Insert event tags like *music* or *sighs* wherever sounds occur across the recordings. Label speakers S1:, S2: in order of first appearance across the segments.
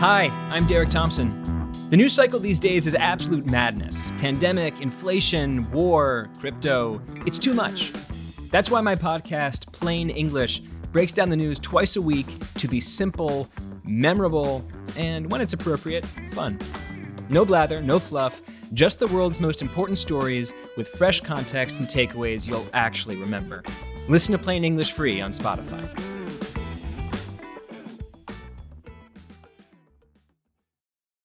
S1: Hi, I'm Derek Thompson. The news cycle these days is absolute madness pandemic, inflation, war, crypto. It's too much. That's why my podcast, Plain English, breaks down the news twice a week to be simple, memorable, and when it's appropriate, fun. No blather, no fluff, just the world's most important stories with fresh context and takeaways you'll actually remember. Listen to Plain English free on Spotify.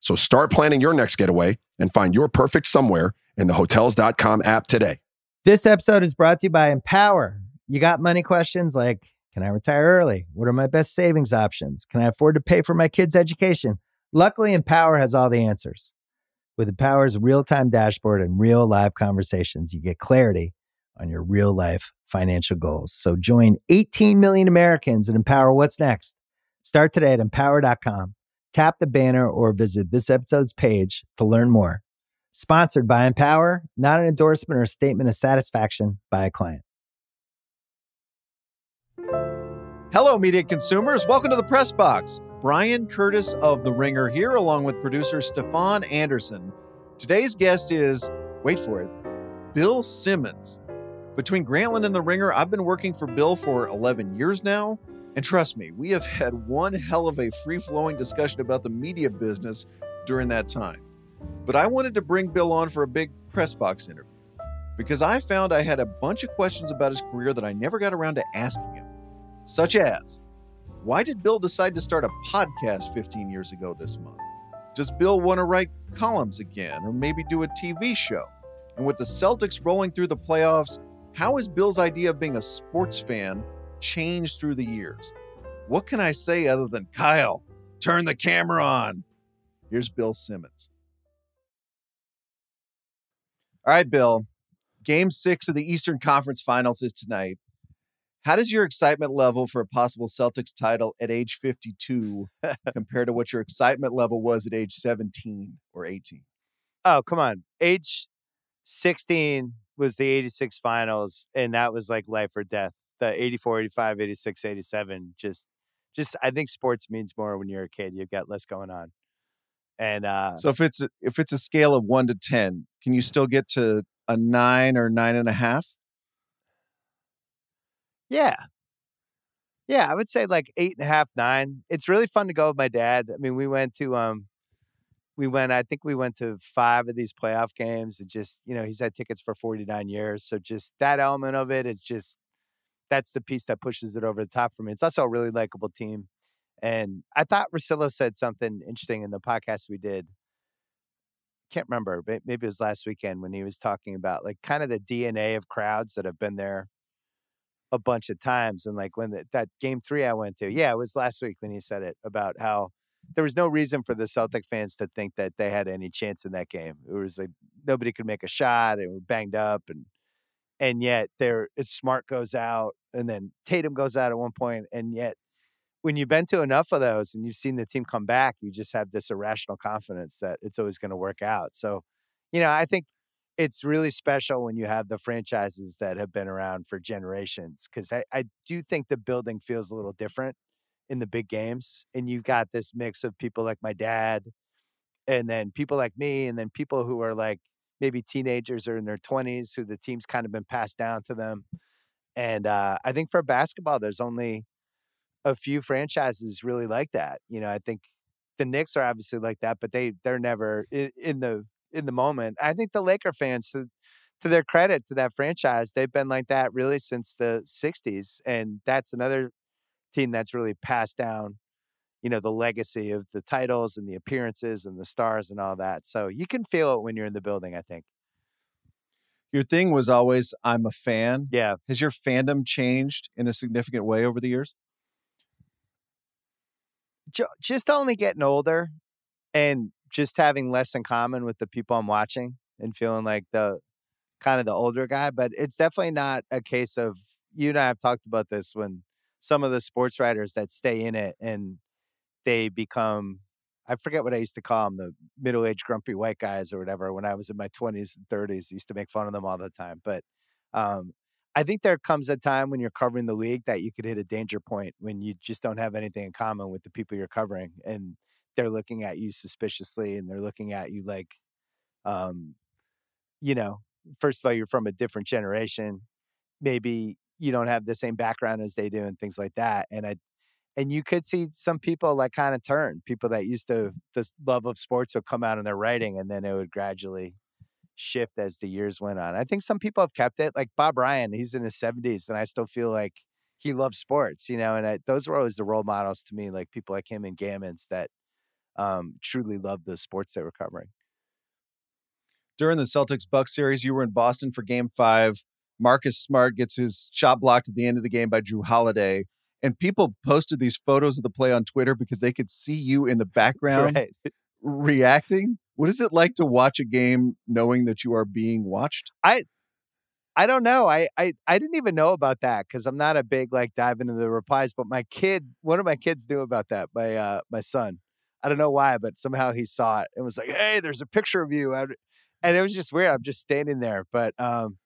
S2: So start planning your next getaway and find your perfect somewhere in the hotels.com app today.
S3: This episode is brought to you by Empower. You got money questions like Can I retire early? What are my best savings options? Can I afford to pay for my kids' education? Luckily, Empower has all the answers. With Empower's real time dashboard and real live conversations, you get clarity on your real life financial goals. So join 18 million Americans and empower what's next. Start today at empower.com. Tap the banner or visit this episode's page to learn more. Sponsored by Empower, not an endorsement or statement of satisfaction by a client.
S4: Hello, media consumers. Welcome to the Press Box. Bryan Curtis of The Ringer here, along with producer Stefan Anderson. Today's guest is, wait for it, Bill Simmons. Between Grantland and The Ringer, I've been working for Bill for 11 years now. And trust me, we have had one hell of a free flowing discussion about the media business during that time. But I wanted to bring Bill on for a big press box interview because I found I had a bunch of questions about his career that I never got around to asking him, such as why did Bill decide to start a podcast 15 years ago this month? Does Bill want to write columns again or maybe do a TV show? And with the Celtics rolling through the playoffs, how is Bill's idea of being a sports fan changed through the years? What can I say other than Kyle, turn the camera on? Here's Bill Simmons. All right, Bill. Game six of the Eastern Conference Finals is tonight. How does your excitement level for a possible Celtics title at age 52 *laughs* compare to what your excitement level was at age 17 or 18?
S5: Oh, come on. Age 16 was the 86 finals, and that was like life or death. The 84, 85, 86, 87, just, just, I think sports means more when you're a kid. You've got less going on. And uh,
S4: so if it's a, if it's a scale of one to ten, can you still get to a nine or nine and a half?
S5: Yeah. Yeah, I would say like eight and a half, nine. It's really fun to go with my dad. I mean, we went to um we went, I think we went to five of these playoff games and just, you know, he's had tickets for 49 years. So just that element of it is just that's the piece that pushes it over the top for me. It's also a really likable team. And I thought Russillo said something interesting in the podcast we did. Can't remember, maybe it was last weekend when he was talking about like kind of the DNA of crowds that have been there a bunch of times. And like when the, that game three I went to, yeah, it was last week when he said it about how there was no reason for the Celtic fans to think that they had any chance in that game. It was like nobody could make a shot. They were banged up, and and yet there, Smart goes out, and then Tatum goes out at one point, and yet when you've been to enough of those and you've seen the team come back, you just have this irrational confidence that it's always going to work out. So, you know, I think it's really special when you have the franchises that have been around for generations because I, I do think the building feels a little different in the big games. And you've got this mix of people like my dad and then people like me and then people who are like maybe teenagers or in their 20s who the team's kind of been passed down to them. And uh, I think for basketball, there's only a few franchises really like that. You know, I think the Knicks are obviously like that, but they they're never in, in the in the moment. I think the Laker fans, to, to their credit to that franchise, they've been like that really since the '60s, and that's another team that's really passed down, you know, the legacy of the titles and the appearances and the stars and all that. So you can feel it when you're in the building. I think.
S4: Your thing was always, "I'm a fan."
S5: Yeah.
S4: Has your fandom changed in a significant way over the years?
S5: just only getting older and just having less in common with the people I'm watching and feeling like the kind of the older guy. But it's definitely not a case of you and I have talked about this when some of the sports writers that stay in it and they become I forget what I used to call them, the middle aged grumpy white guys or whatever. When I was in my 20s and 30s, I used to make fun of them all the time. But um, I think there comes a time when you're covering the league that you could hit a danger point when you just don't have anything in common with the people you're covering. And they're looking at you suspiciously and they're looking at you like, um, you know, first of all, you're from a different generation. Maybe you don't have the same background as they do and things like that. And I, and you could see some people like kind of turn people that used to this love of sports would come out in their writing and then it would gradually shift as the years went on. I think some people have kept it like Bob Ryan, he's in his 70s and I still feel like he loves sports, you know, and I, those were always the role models to me, like people like him and Gammons that um, truly loved the sports they were covering.
S4: During the Celtics Bucks series, you were in Boston for game five. Marcus Smart gets his shot blocked at the end of the game by Jrue Holiday. And people posted these photos of the play on Twitter because they could see you in the *laughs* background
S5: Right.
S4: reacting. What is it like to watch a game knowing that you are being watched?
S5: I I don't know. I, I, I didn't even know about that because I'm not a big like dive into the replies. But my kid, one of my kids knew about that. My uh, my son. I don't know why, but somehow he saw it and was like, "Hey, there's a picture of you," and and it was just weird. I'm just standing there, but um,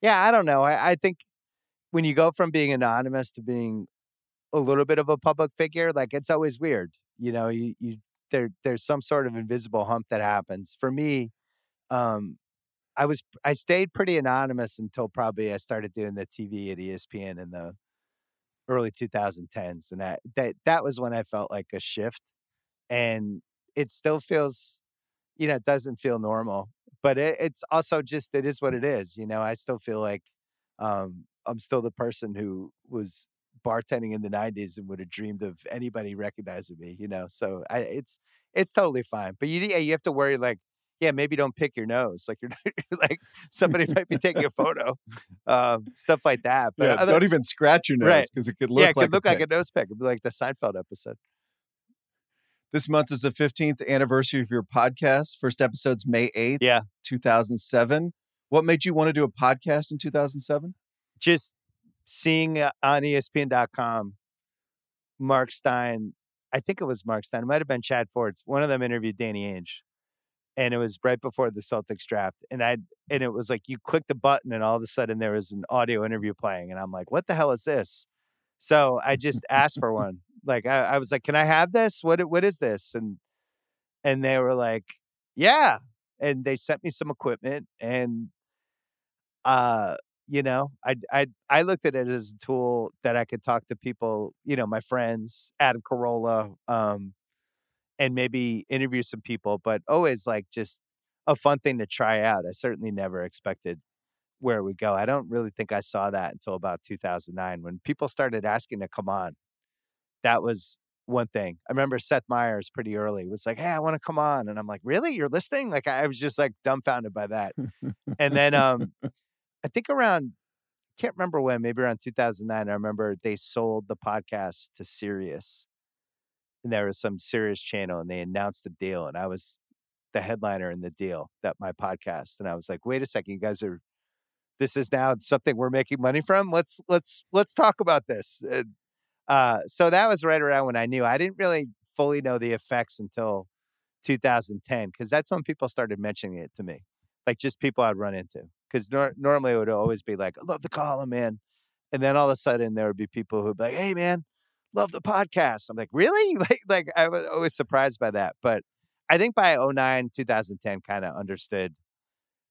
S5: yeah, I don't know. I, I think when you go from being anonymous to being a little bit of a public figure, like it's always weird. You know, you you there there's some sort of invisible hump that happens. For me, um, I was I stayed pretty anonymous until probably I started doing the TV at ESPN in the early 2010s, and that that that was when I felt like a shift, and it still feels, you know, it doesn't feel normal, but it, it's also just it is what it is. You know, I still feel like um, I'm still the person who was bartending in the 90s and would have dreamed of anybody recognizing me. You know, so I it's it's totally fine, but you yeah, you have to worry like yeah, maybe don't pick your nose. Like you're *laughs* like somebody *laughs* might be taking a photo, um, stuff like that. But
S4: yeah,
S5: other,
S4: don't even scratch your nose
S5: Right.
S4: because it could look
S5: yeah, it
S4: like
S5: could look
S4: a
S5: like
S4: pick.
S5: a nose pick. It'd be like the Seinfeld episode.
S4: This month is the 15th anniversary of your podcast. First episode's May 8th,
S5: Yeah.
S4: 2007. What made you want to do a podcast in 2007?
S5: Just seeing uh, on ESPN.com, Mark Stein. I think it was Mark Stein. It might have been Chad Fords. One of them interviewed Danny Ainge, and it was right before the Celtics draft. And I and it was like you clicked the button, and all of a sudden there was an audio interview playing, and I'm like, "What the hell is this?" So I just asked for one. Like I, I was like, "Can I have this? What what is this?" And and they were like, "Yeah." And they sent me some equipment, and uh, you know, I I I looked at it as a tool that I could talk to people, you know, my friends, Adam Carolla, um, and maybe interview some people, but always like just a fun thing to try out. I certainly never expected where would go. I don't really think I saw that until about 2009 when people started asking to come on. That was one thing. I remember Seth Meyers pretty early was like, "Hey, I want to come on," and I'm like, "Really? You're listening?" Like I was just like dumbfounded by that. and then um, *laughs* I think around can't remember when, maybe around 2009. I remember they sold the podcast to Sirius, and there was some Sirius channel, and they announced a deal, and I was the headliner in the deal that my podcast, and I was like, "Wait a second, you guys are." This is now something we're making money from. Let's let's let's talk about this. And, uh, so that was right around when I knew. I didn't really fully know the effects until 2010 because that's when people started mentioning it to me, like just people I'd run into. Because nor- normally it would always be like, "I love the column, man," and then all of a sudden there would be people who'd be like, "Hey, man, love the podcast." I'm like, "Really?" *laughs* Like, like I was always surprised by that. But I think by 09, 2010, kind of understood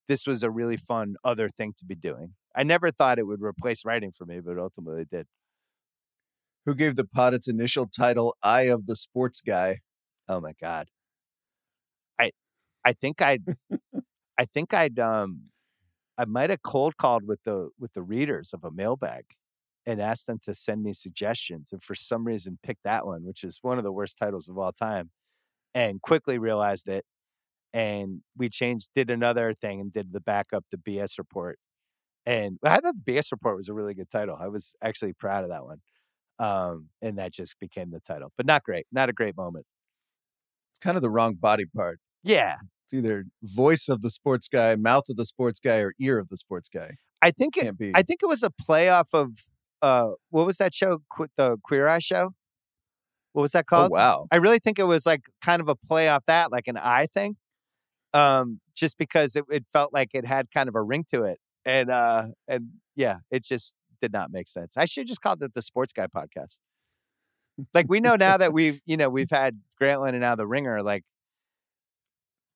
S5: this was a really fun other thing to be doing. I never thought it would replace writing for me, but ultimately it did.
S4: Who gave the pod its initial title, Eye of the Sports Guy?
S5: Oh my god. I I think I'd *laughs* I think I'd um I might have cold called with the with the readers of a mailbag and asked them to send me suggestions and for some reason picked that one, which is one of the worst titles of all time, and quickly realized it. And we changed did another thing and did the backup the BS report. And I thought the BS report was a really good title. I was actually proud of that one. Um, and that just became the title. But not great. Not a great moment.
S4: It's kind of the wrong body part.
S5: Yeah,
S4: It's either voice of the sports guy, mouth of the sports guy, or ear of the sports guy.
S5: I think it.
S4: Can't be.
S5: I think it was a playoff of uh, what was that show? Qu- The Queer Eye Show. What was that
S4: oh
S5: called?
S4: wow.
S5: I really think it was like kind of a play off that, like an eye thing. Um, just because it, it felt like it had kind of a ring to it. And uh and yeah, it just did not make sense. I should just called it the Sports Guy podcast. Like we know now that we've, you know, we've had Grantland and now the ringer, like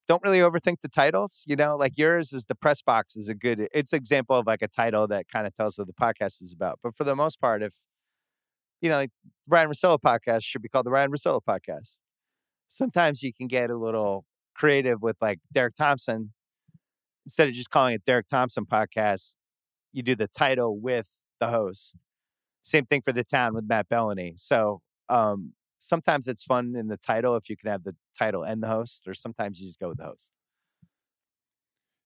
S5: don't really overthink the titles, you know, like yours is the press box is a good it's example of like a title that kind of tells what the podcast is about. But for the most part, if you know, like Ryan Russillo podcast should be called the Ryan Russillo podcast. Sometimes you can get a little creative with like Derek Thompson. Instead of just calling it Derek Thompson podcast, you do the title with the host. Same thing for the town with Matt Belloni. So um, sometimes it's fun in the title if you can have the title and the host, or sometimes you just go with the host.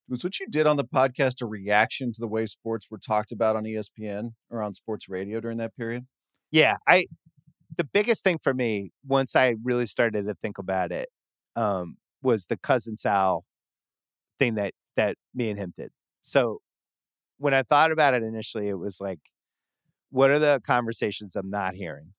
S4: Was what you did on the podcast a reaction to the way sports were talked about on ESPN or on sports radio during that period?
S5: Yeah, I the biggest thing for me once I really started to think about it um, was the cousin Sal thing that that me and him did. So when I thought about it initially, it was like, what are the conversations I'm not hearing?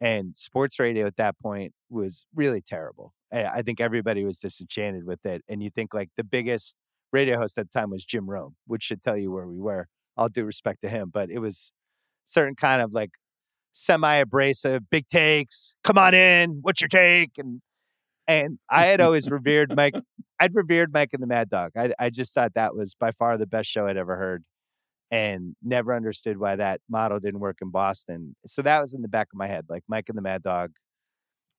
S5: And sports radio at that point was really terrible. I I think everybody was disenchanted with it. And you think like the biggest radio host at the time was Jim Rome, which should tell you where we were. All due respect to him, but it was certain kind of like semi-abrasive, big takes. Come on in, what's your take? And and I had always revered Mike. *laughs* I'd revered Mike and the Mad Dog. I I just thought that was by far the best show I'd ever heard, and never understood why that model didn't work in Boston. So that was in the back of my head, like Mike and the Mad Dog.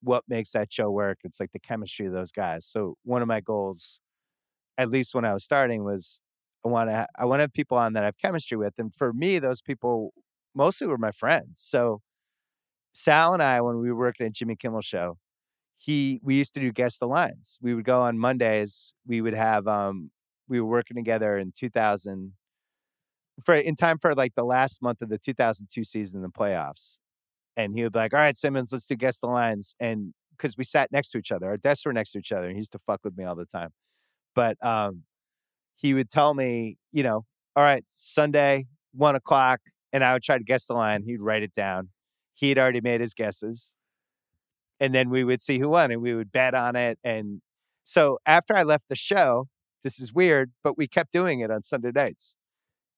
S5: What makes that show work? It's like the chemistry of those guys. So one of my goals, at least when I was starting, was I want to I want to have people on that I have chemistry with, and for me, those people mostly were my friends. So Sal and I, when we working at Jimmy Kimmel Show, he we used to do guest the lines. We would go on Mondays. We would have um we were working together in 2000 for in time for like the last month of the 2002 season in the playoffs. And he would be like, "All right, Simmons, let's do guess the lines." And because we sat next to each other, our desks were next to each other, and he used to fuck with me all the time. But um, he would tell me, you know, all right, Sunday, one o'clock, and I would try to guess the line. He'd write it down. He'd already made his guesses. And then we would see who won and we would bet on it. And so after I left the show, this is weird, but we kept doing it on Sunday nights.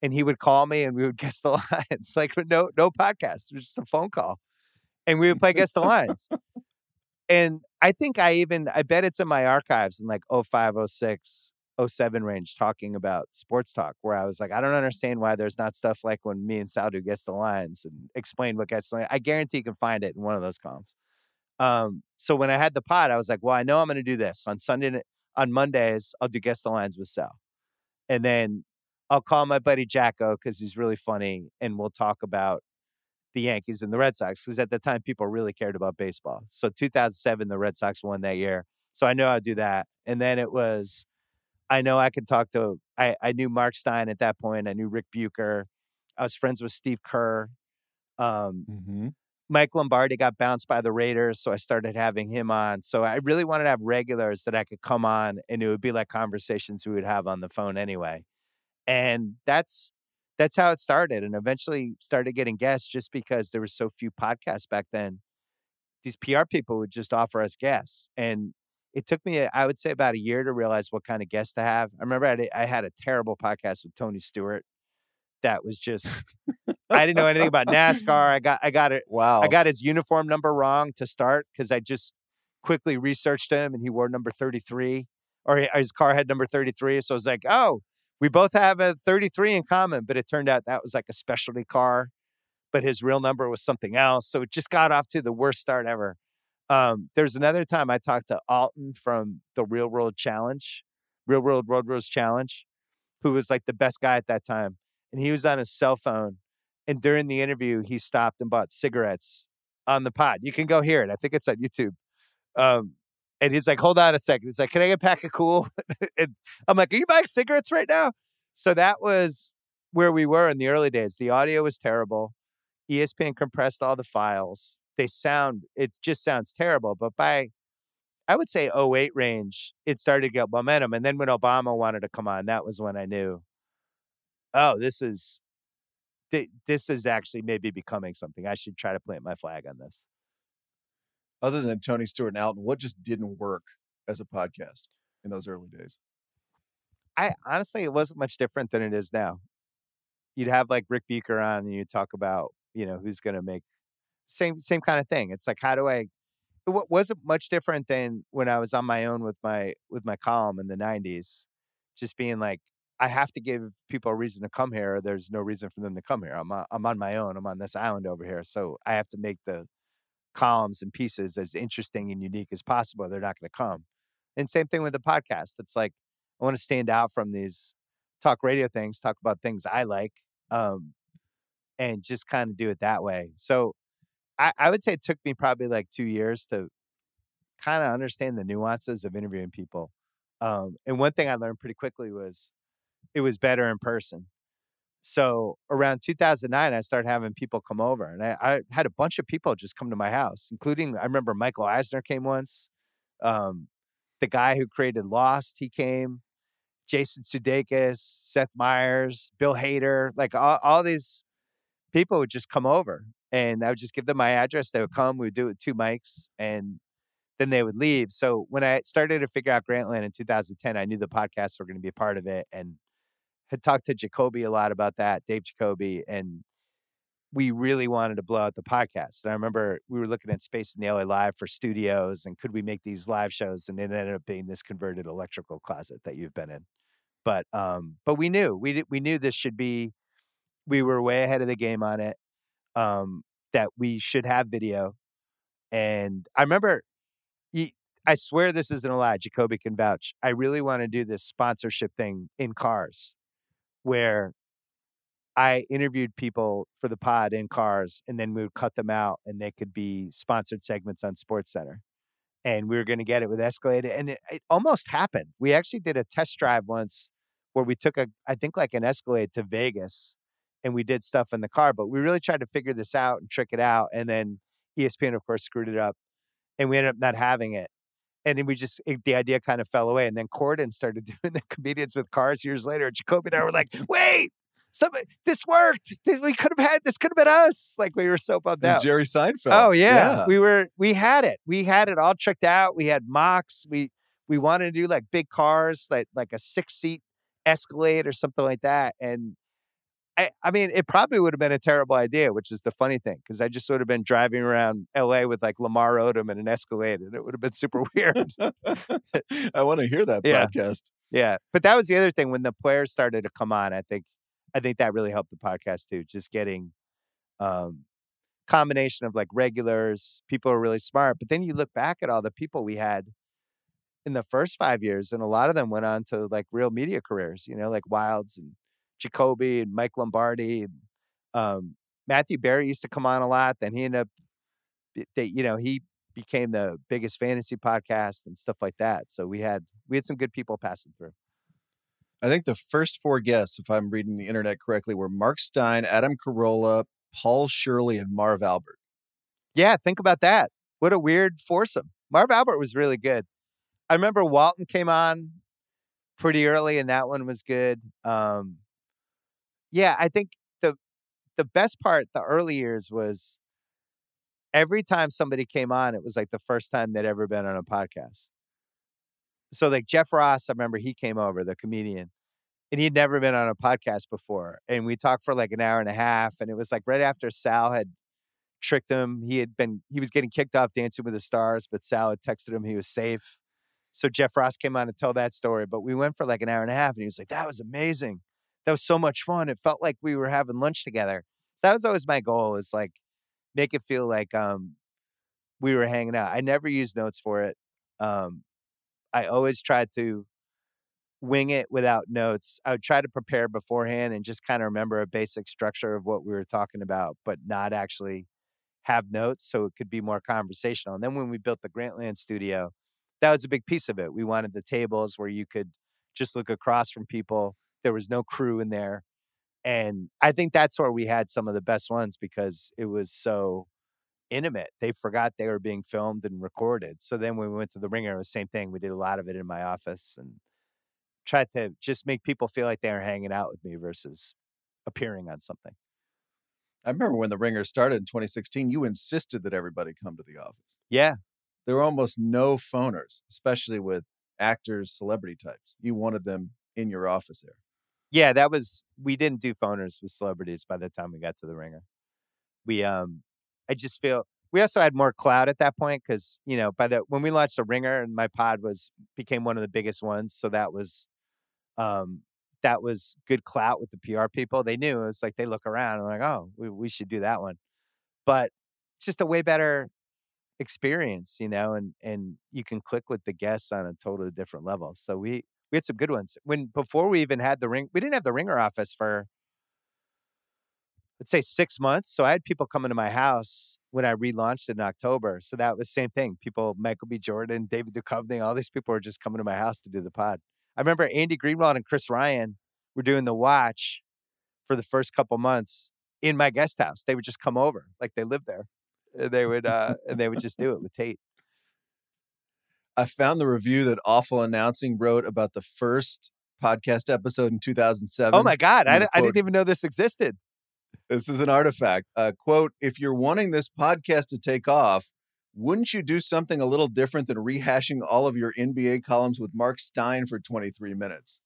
S5: And he would call me and we would *laughs* guess the lines. Like no, no podcast. It was just a phone call. And we would play guess the lines. And I think I even I bet it's in my archives in like 05, 06, 07 range talking about sports talk where I was like, I don't understand why there's not stuff like when me and Sal do guess the lines and explain what gets the line. I guarantee you can find it in one of those columns. Um, so when I had the pod, I was like, well, I know I'm to do this on Sunday, on Mondays, I'll do guess the lines with Sal. And then I'll call my buddy Jacko because he's really funny and we'll talk about the Yankees and the Red Sox because at the time people really cared about baseball. So 2007, the Red Sox won that year. So I know I'd do that. And then it was, I know I could talk to, I, I knew Mark Stein at that point. I knew Rick Bucher. I was friends with Steve Kerr. Um,
S4: Mm-hmm.
S5: Mike Lombardi got bounced by the Raiders, so I started having him on. So I really wanted to have regulars that I could come on, and it would be like conversations we would have on the phone anyway. And that's that's how it started, and eventually started getting guests just because there were so few podcasts back then. These PR people would just offer us guests, and it took me, I would say, about a year to realize what kind of guests to have. I remember I had, I had a terrible podcast with Tony Stewart. That was just I didn't know anything about NASCAR. *laughs* I got I got it
S4: Wow.
S5: I got his uniform number wrong to start because I just quickly researched him and he wore number 33 or his car had number 33. So I was like, oh, we both have a 33 in common. But it turned out that was like a specialty car, but his real number was something else. So it just got off to the worst start ever. Um, there's another time I talked to Alton from the Real World Challenge, Real World Road Rules Challenge, who was like the best guy at that time. And he was on his cell phone and during the interview, he stopped and bought cigarettes on the pod. You can go hear it. I think it's on YouTube. Um, and he's like, hold on a second. He's like, can I get a pack of Kool? *laughs* and I'm like, are you buying cigarettes right now? So that was where we were in the early days. The audio was terrible. ESPN compressed all the files. They sound, it just sounds terrible. But by, I would say 08 range, it started to get momentum. And then when Obama wanted to come on, that was when I knew, oh, this is this is actually maybe becoming something. I should try to plant my flag on this.
S4: Other than Tony Stewart and Alton, what just didn't work as a podcast in those early days?
S5: I honestly, it wasn't much different than it is now. You'd have like Rick Bucher on, and you talk about you know who's going to make same same kind of thing. It's like how do I it wasn't much different than when I was on my own with my with my column in the '90s, just being like, I have to give people a reason to come here. Or there's no reason for them to come here. I'm on, I'm on my own. I'm on this island over here, so I have to make the columns and pieces as interesting and unique as possible. They're not going to come. And same thing with the podcast. It's like I want to stand out from these talk radio things, talk about things I like, um, and just kind of do it that way. So I, I would say it took me probably like two years to kind of understand the nuances of interviewing people. Um, and one thing I learned pretty quickly was it was better in person. So around 2009, I started having people come over, and I, I, had a bunch of people just come to my house, including I remember Michael Eisner came once. Um, the guy who created Lost, he came. Jason Sudeikis, Seth Meyers, Bill Hader, like all, all these people would just come over, and I would just give them my address. They would come. We would do it with two mics, and then they would leave. So when I started to figure out Grantland in 2010, I knew the podcasts were going to be a part of it, and had talked to Jacoby a lot about that, Dave Jacoby, and we really wanted to blow out the podcast. And I remember we were looking at Space in the Live for studios, and could we make these live shows? And it ended up being this converted electrical closet that you've been in. But um, but we knew we we knew this should be. We were way ahead of the game on it um, that we should have video. And I remember, I swear this isn't a lie. Jacoby can vouch. I really want to do this sponsorship thing in cars where I interviewed people for the pod in cars and then we would cut them out and they could be sponsored segments on Sports Center. And we were going to get it with Escalade. And it, it almost happened. We actually did a test drive once where we took a, I think like an Escalade to Vegas and we did stuff in the car, but we really tried to figure this out and trick it out. And then ESPN, of course, screwed it up and we ended up not having it. And then we just, it, the idea kind of fell away. And then Corden started *laughs* doing the comedians with cars years later. Jacoby and I were like, wait, somebody, this worked. This, we could have had, this could have been us. Like we were so bummed out.
S4: Jerry Seinfeld.
S5: Oh yeah. yeah. We were, we had it. We had it all tricked out. We had mocks. We, we wanted to do like big cars, like, like a six seat Escalade or something like that. And I, I mean, it probably would have been a terrible idea, which is the funny thing, because I just sort of been driving around LA with like Lamar Odom and an Escalade, and it would have been super *laughs* weird. *laughs*
S4: I want to hear that
S5: yeah.
S4: podcast.
S5: Yeah, but that was the other thing when the players started to come on. I think, I think that really helped the podcast too. Just getting, um, combination of like regulars, people are really smart, but then you look back at all the people we had in the first five years, and a lot of them went on to like real media careers. You know, like Wilds and Jacoby and Mike Lombardi. And, um, Matthew Berry used to come on a lot. Then he ended up, they, you know, he became the biggest fantasy podcast and stuff like that. So we had we had some good people passing through.
S4: I think the first four guests, if I'm reading the internet correctly, were Mark Stein, Adam Carolla, Paul Shirley, and Marv Albert.
S5: Yeah, think about that. What a weird foursome. Marv Albert was really good. I remember Walton came on pretty early, and that one was good. Um, yeah, I think the the best part the early years was every time somebody came on, it was like the first time they'd ever been on a podcast. So like Jeff Ross, I remember he came over, the comedian, and he'd never been on a podcast before. And we talked for like an hour and a half. And it was like right after Sal had tricked him. He had been he was getting kicked off Dancing with the Stars, but Sal had texted him he was safe. So Jeff Ross came on to tell that story. But we went for like an hour and a half and he was like, that was amazing that was so much fun. It felt like we were having lunch together. So that was always my goal is like make it feel like um we were hanging out. I never used notes for it. Um I always tried to wing it without notes. I would try to prepare beforehand and just kind of remember a basic structure of what we were talking about, but not actually have notes so it could be more conversational. And then when we built the Grantland studio, that was a big piece of it. We wanted the tables where you could just look across from people there was no crew in there. And I think that's where we had some of the best ones because it was so intimate. They forgot they were being filmed and recorded. So then when we went to the Ringer, it was the same thing. We did a lot of it in my office and tried to just make people feel like they were hanging out with me versus appearing on something.
S4: I remember when the Ringer started in 2016, you insisted that everybody come to the office.
S5: Yeah.
S4: There were almost no phoners, especially with actors, celebrity types. You wanted them in your office there.
S5: Yeah, that was we didn't do phoners with celebrities by the time we got to the Ringer. We um I just feel we also had more clout at that point because you know by the when we launched the Ringer and my pod was became one of the biggest ones, so that was um that was good clout with the PR people. They knew it was like they look around and like, oh, we, we should do that one. But it's just a way better experience, you know, and and you can click with the guests on a totally different level. So we we had some good ones. When before we even had the ring, we didn't have the ringer office for let's say six months. So I had people coming to my house when I relaunched in October. So that was same thing. People, Michael B. Jordan, David Duchovny, all these people were just coming to my house to do the pod. I remember Andy Greenwald and Chris Ryan were doing the watch for the first couple months in my guest house. They would just come over, like they lived there. And they would uh and they would just do it with Tate.
S4: I found the review that Awful Announcing wrote about the first podcast episode in 2007.
S5: Oh my God. I,
S4: the
S5: I didn't even know this existed.
S4: This is an artifact. Uh, quote, if you're wanting this podcast to take off, wouldn't you do something a little different than rehashing all of your NBA columns with Mark Stein for 23 minutes?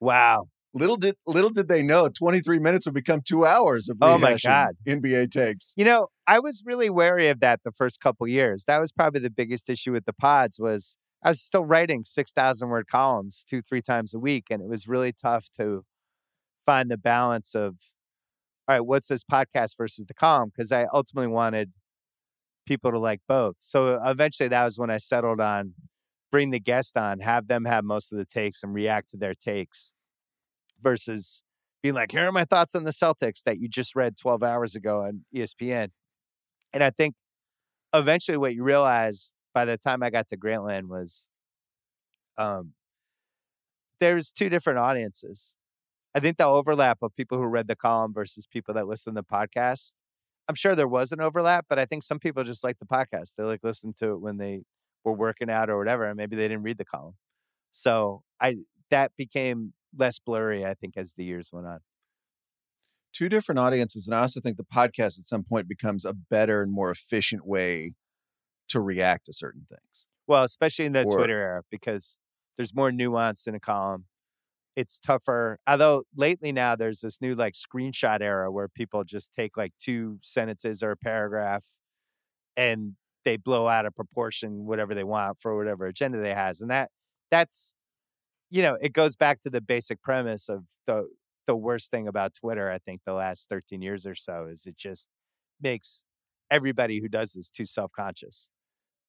S5: Wow.
S4: Little did little did they know 23 minutes would become two hours of
S5: Oh my God.
S4: NBA takes.
S5: You know, I was really wary of that the first couple years. That was probably the biggest issue with the pods was I was still writing 6,000 word columns two, three times a week. And it was really tough to find the balance of, all right, what's this podcast versus the column? Because I ultimately wanted people to like both. So uh, eventually that was when I settled on bring the guest on, have them have most of the takes and react to their takes versus being like, here are my thoughts on the Celtics that you just read 12 hours ago on ESPN. And I think eventually what you realize by the time I got to Grantland was um, there's two different audiences. I think the overlap of people who read the column versus people that listen to the podcast. I'm sure there was an overlap, but I think some people just like the podcast. They like listen to it when they were working out or whatever, and maybe they didn't read the column. So I that became less blurry, I think, as the years went on.
S4: Two different audiences. And I also think the podcast at some point becomes a better and more efficient way to react to certain things.
S5: Well, especially in the
S4: Or-
S5: Twitter era, because there's more nuance in a column. It's tougher. Although lately now there's this new like screenshot era where people just take like two sentences or a paragraph and they blow out of proportion whatever they want for whatever agenda they has. And that that's you know, it goes back to the basic premise of the the worst thing about Twitter, I think, the last 13 years or so is it just makes everybody who does this too self-conscious.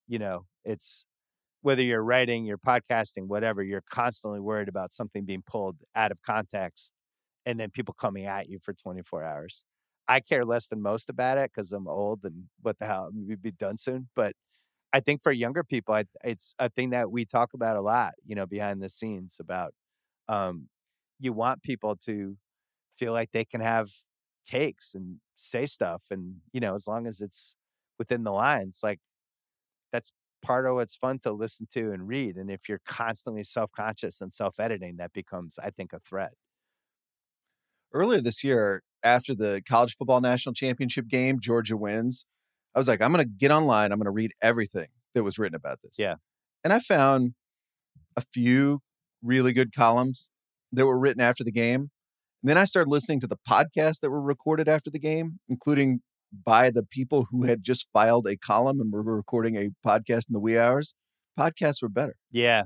S5: You know, it's whether you're writing, you're podcasting, whatever, you're constantly worried about something being pulled out of context and then people coming at you for 24 hours. I care less than most about it because I'm old and what the hell, we'd be done soon. But I think for younger people, I, it's a thing that we talk about a lot, you know, behind the scenes about um, you want people to feel like they can have takes and say stuff. And, you know, as long as it's within the lines, like that's part of what's fun to listen to and read. And if you're constantly self conscious and self editing, that becomes, I think, a threat.
S4: earlier this year after the college football national championship game georgia wins i was like i'm going to get online i'm going to read everything that was written about this
S5: Yeah.
S4: and i found a few really good columns that were written after the game and then i started listening to the podcasts that were recorded after the game including by the people who had just filed a column and were recording a podcast in the wee hours podcasts were better
S5: Yeah.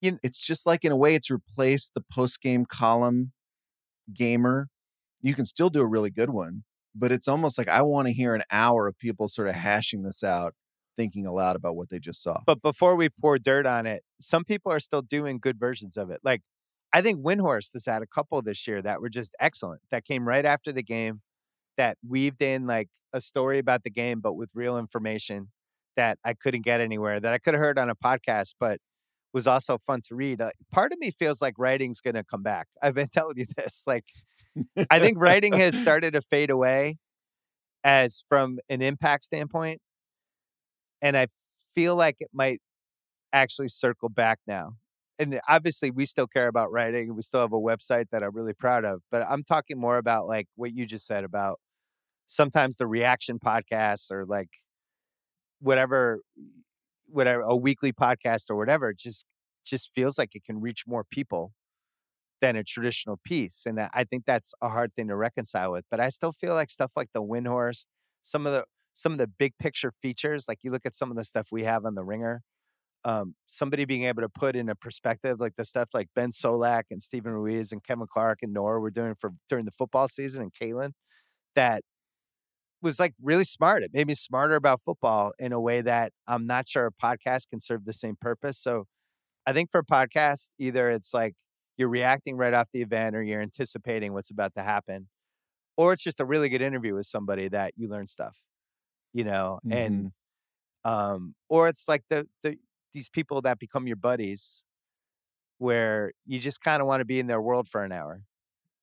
S4: it's just like in a way it's replaced the post game column gamer. You can still do a really good one, but it's almost like I want to hear an hour of people sort of hashing this out, thinking aloud about what they just saw.
S5: But before we pour dirt on it, some people are still doing good versions of it. Like, I think Windhorst has had a couple this year that were just excellent, that came right after the game, that weaved in like a story about the game, but with real information that I couldn't get anywhere, that I could have heard on a podcast, but was also fun to read. Uh, part of me feels like writing's going to come back. I've been *laughs* telling you this. Like, I think writing has started to fade away. as from an impact standpoint. And I feel like it might actually circle back now. And obviously, we still care about writing we still have a website that I'm really proud of. But I'm talking more about like what you just said about sometimes the reaction podcasts or like whatever, whatever, a weekly podcast or whatever. Just, just feels like it can reach more people than a traditional piece. And I think that's a hard thing to reconcile with. But I still feel like stuff like the Windhorst, some of the some of the big picture features, like you look at some of the stuff we have on the ringer, um, somebody being able to put in a perspective like the stuff like Ben Solak and Stephen Ruiz and Kevin Clark and Nora were doing for during the football season and Kalen, that was like really smart. It made me smarter about football in a way that I'm not sure a podcast can serve the same purpose. So I think for podcasts, either it's like you're reacting right off the event or you're anticipating what's about to happen, or it's just a really good interview with somebody that you learn stuff, you know, mm-hmm. and um, or it's like the the these people that become your buddies where you just kind of want to be in their world for an hour,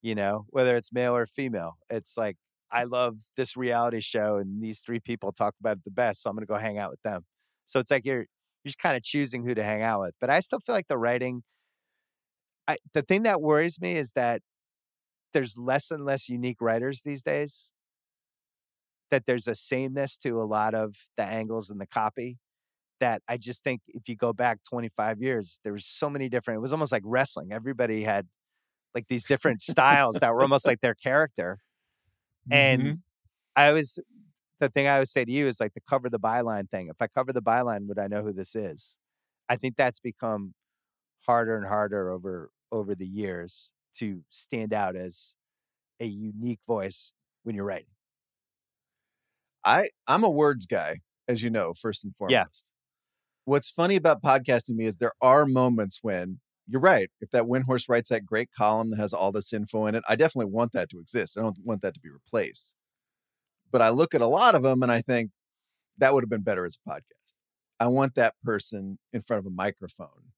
S5: you know, whether it's male or female. It's like, I love this reality show and these three people talk about it the best. So I'm going to go hang out with them. So it's like you're, you're just kind of choosing who to hang out with. But I still feel like the writing, I, the thing that worries me is that there's less and less unique writers these days. That there's a sameness to a lot of the angles and the copy that I just think if you go back 25 years, there was so many different, it was almost like wrestling. Everybody had like these different styles that were almost like their character. And mm-hmm. I always, the thing I always say to you is like the cover the byline thing. If I cover the byline, would I know who this is? I think that's become harder and harder over over the years to stand out as a unique voice when you're writing.
S4: I I'm a words guy, as you know, first and foremost.
S5: Yeah
S4: what's funny about podcasting me is there are moments when you're right. If that Windhorst writes that great column that has all this info in it, I definitely want that to exist. I don't want that to be replaced. But I look at a lot of them and I think that would have been better as a podcast. I want that person in front of a microphone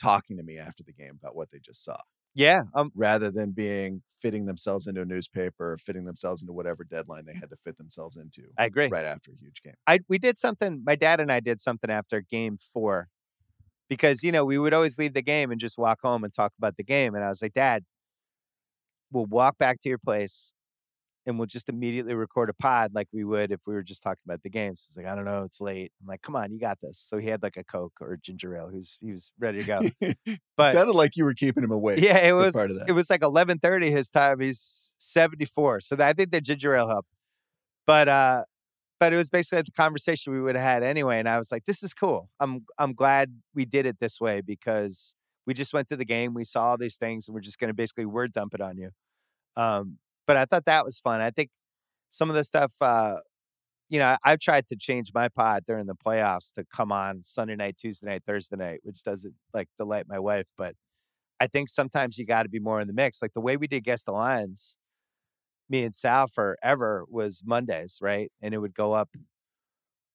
S4: talking to me after the game about what they just saw.
S5: Yeah. Um,
S4: rather than being fitting themselves into a newspaper fitting themselves into whatever deadline they had to fit themselves into.
S5: I agree.
S4: Right after a huge game.
S5: I we did something, my dad and I did something after game four because, you know, we would always leave the game and just walk home and talk about the game. And I was like, Dad, we'll walk back to your place and we'll just immediately record a pod like we would if we were just talking about the games. He's like, I don't know, it's late. I'm like, come on, you got this. So he had like a Coke or a ginger ale. He was he was ready to go. *laughs*
S4: But it sounded like you were keeping him awake.
S5: Yeah, it was part of that. It was like 11:30 his time. He's 74, so I think the ginger ale helped. But uh, but it was basically the conversation we would have had anyway. And I was like, this is cool. I'm I'm glad we did it this way because we just went to the game, we saw all these things, and we're just going to basically word dump it on you. Um, but I thought that was fun. I think some of the stuff, uh, you know, I've tried to change my pod during the playoffs to come on Sunday night, Tuesday night, Thursday night, which doesn't like delight my wife. But I think sometimes you got to be more in the mix. Like the way we did Guess the Lines, me and Sal forever was Mondays, right? And it would go up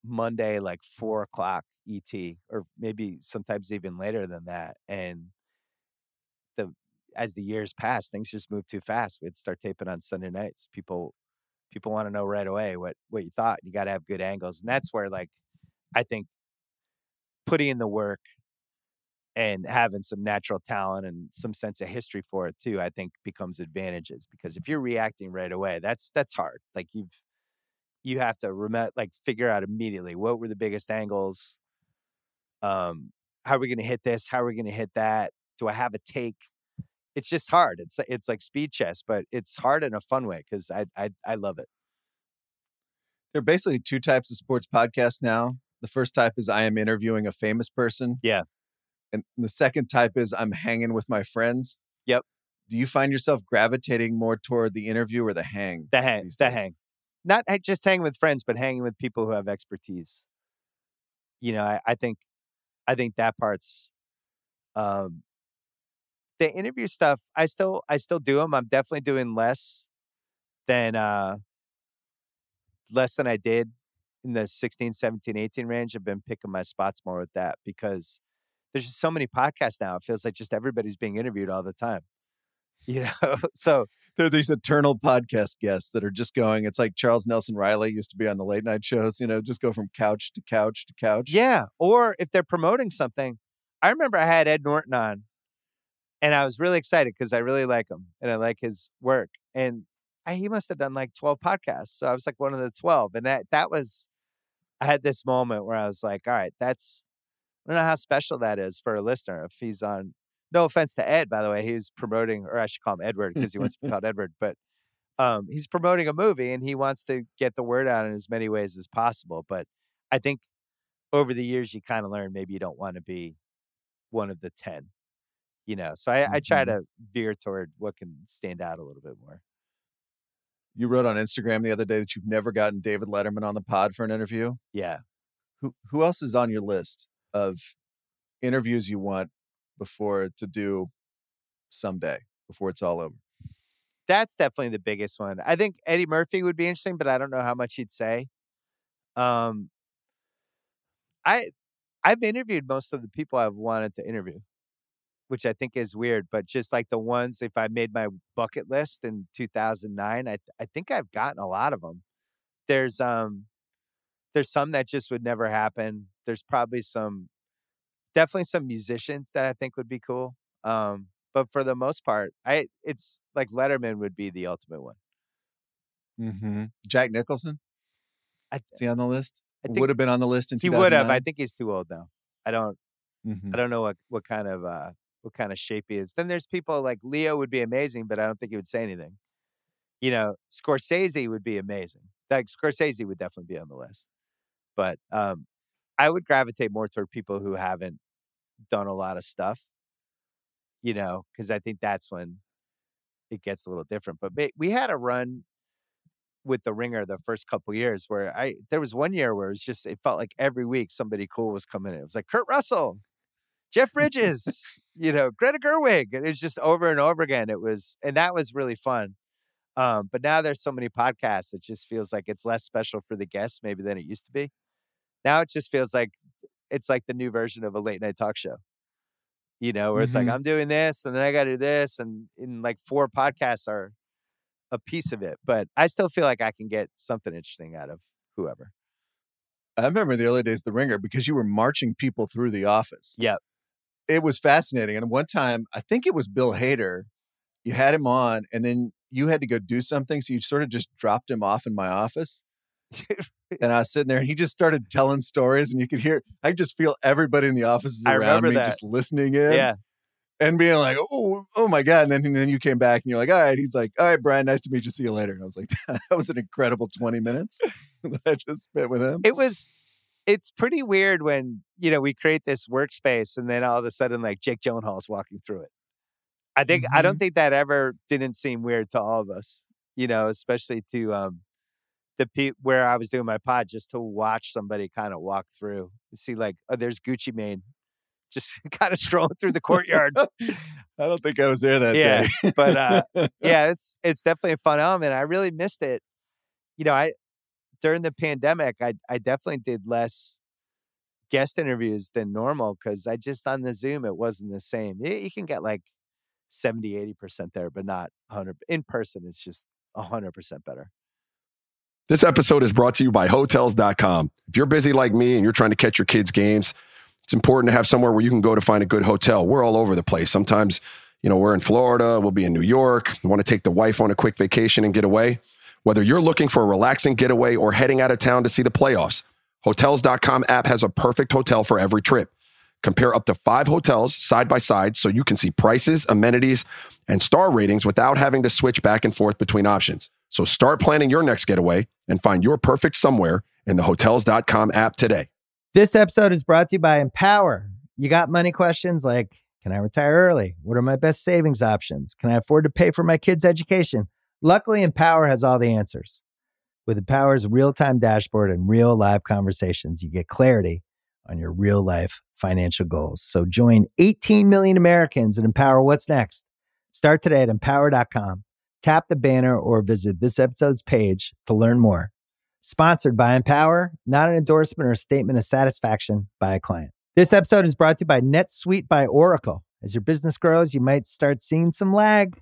S5: Monday, like four o'clock ET, or maybe sometimes even later than that. And as the years pass, things just move too fast. We'd start taping on Sunday nights. People people want to know right away what what you thought. You got to have good angles, and that's where like I think putting in the work and having some natural talent and some sense of history for it too, I think becomes advantages because if you're reacting right away, that's that's hard. Like you've you have to rem- like figure out immediately what were the biggest angles. Um, how are we going to hit this? How are we going to hit that? Do I have a take? It's just hard. It's it's like speed chess, but it's hard in a fun way because I, I I love it.
S4: There are basically two types of sports podcasts now. The first type is I am interviewing a famous person.
S5: Yeah.
S4: And the second type is I'm hanging with my friends.
S5: Yep.
S4: Do you find yourself gravitating more toward the interview or the hang?
S5: The hang. The hang. Not just hanging with friends, but hanging with people who have expertise. You know, I, I think I think that part's um the interview stuff, I still I still do them. I'm definitely doing less than uh less than I did in the 16, 17, 18 range. I've been picking my spots more with that because there's just so many podcasts now. It feels like just everybody's being interviewed all the time. *laughs* You know, so
S4: There are these eternal podcast guests that are just going. It's like Charles Nelson Reilly used to be on the late night shows. You know, just go from couch to couch to couch.
S5: Yeah. Or if they're promoting something, I remember I had Ed Norton on and I was really excited because I really like him and I like his work. And I, he must have done like 12 podcasts. So I was like one of the 12. And that, that was, I had this moment where I was like, all right, that's, I don't know how special that is for a listener if he's on. No offense to Ed, by the way, he's promoting, or I should call him Edward because he wants to be *laughs* called Edward, but um, he's promoting a movie and he wants to get the word out in as many ways as possible. But I think over the years, you kind of learn maybe you don't want to be one of the 10, you know? So I, I try
S4: Mhm.
S5: to veer toward what can stand out a little bit more.
S4: You wrote on Instagram the other day that you've never gotten David Letterman on the pod for an interview.
S5: Yeah.
S4: Who who else is on your list of interviews you want before to do someday before it's all over?
S5: That's definitely the biggest one. I think Eddie Murphy would be interesting, but I don't know how much he'd say. Um, I I've interviewed most of the people I've wanted to interview, which I think is weird. But just like the ones, if I made my bucket list in 2009, I I think I've gotten a lot of them. There's um, there's some that just would never happen. There's probably some, definitely some musicians that I think would be cool. Um, but for the most part, I it's like Letterman would be the ultimate one.
S4: Mm-hmm. Jack Nicholson
S5: I,
S4: is he on the list?
S5: I think
S4: would have been on the list in
S5: he would have. I think he's too old now. I don't.
S4: Mhm.
S5: I don't know what what kind of uh what kind of shape he is. Then there's people like Leo would be amazing, but I don't think he would say anything. You know, Scorsese would be amazing. Like Scorsese would definitely be on the list. But um I would gravitate more toward people who haven't done a lot of stuff. You know, because I think that's when it gets a little different. But we had a run with the ringer the first couple years where I there was one year where it was just it felt like every week somebody cool was coming in. It was like Kurt Russell, Jeff Bridges, you know, Greta Gerwig. And it was just over and over again. It was and that was really fun. Um, but now there's so many podcasts, it just feels like it's less special for the guests maybe than it used to be. Now it just feels like it's like the new version of a late night talk show. You know, where it's like
S4: Mhm.
S5: I'm doing this and then I got to do this, and in like four podcasts are a piece of it. But I still feel like I can get something interesting out of whoever.
S4: I remember the early days of the Ringer because you were marching people through the office.
S5: Yep.
S4: It was fascinating. And one time, I think it was Bill Hader. You had him on, and then you had to go do something, so you sort of just dropped him off in my office. *laughs* and I was sitting there, and he just started telling stories, and you could hear. I could just feel everybody in the office
S5: I
S4: around me
S5: that.
S4: just listening in.
S5: yeah.
S4: and being like, "Oh, oh my god!" And then, and then you came back, and you're like, "All right." He's like, "All right, Bryan, nice to meet you. See you later." And I was like, *laughs* "That was an incredible 20 minutes *laughs* that I just spent with him."
S5: It was it's pretty weird when, you know, we create this workspace and then all of a sudden like Jake Gyllenhaal's walking through it. I think I don't think that ever didn't seem weird to all of us, you know, especially to um the pe- where I was doing my pod just to watch somebody kind of walk through. See like, oh, there's Gucci Mane just *laughs* kind of strolling through the courtyard. *laughs*
S4: I don't think I was there that
S5: Yeah,
S4: day.
S5: but, uh, *laughs* yeah, it's it's definitely a fun element. I really missed it. You know, I during the pandemic, I I definitely did less guest interviews than normal because I just on the Zoom it wasn't the same. You, you can get like 70, 80 percent there, but not 100 in person. It's just 100 percent better.
S2: This episode is brought to you by Hotels.com. If you're busy like me and you're trying to catch your kids' games, it's important to have somewhere where you can go to find a good hotel. We're all over the place. Sometimes, you know, we're in Florida, we'll be in New York, we want to take the wife on a quick vacation and get away. Whether you're looking for a relaxing getaway or heading out of town to see the playoffs, Hotels.com app has a perfect hotel for every trip. Compare up to five hotels side by side so you can see prices, amenities, and star ratings without having to switch back and forth between options. So start planning your next getaway and find your perfect somewhere in the Hotels.com app today.
S3: This episode is brought to you by Empower. You got money questions like Can I retire early? What are my best savings options? Can I afford to pay for my kids' education? Luckily, Empower has all the answers. With Empower's real time dashboard and real live conversations, you get clarity on your real life financial goals. So join 18 million Americans and empower what's next. Start today at empower.com. Tap the banner or visit this episode's page to learn more. Sponsored by Empower, not an endorsement or statement of satisfaction by a client. This episode is brought to you by NetSuite by Oracle. As your business grows, you might start seeing some lag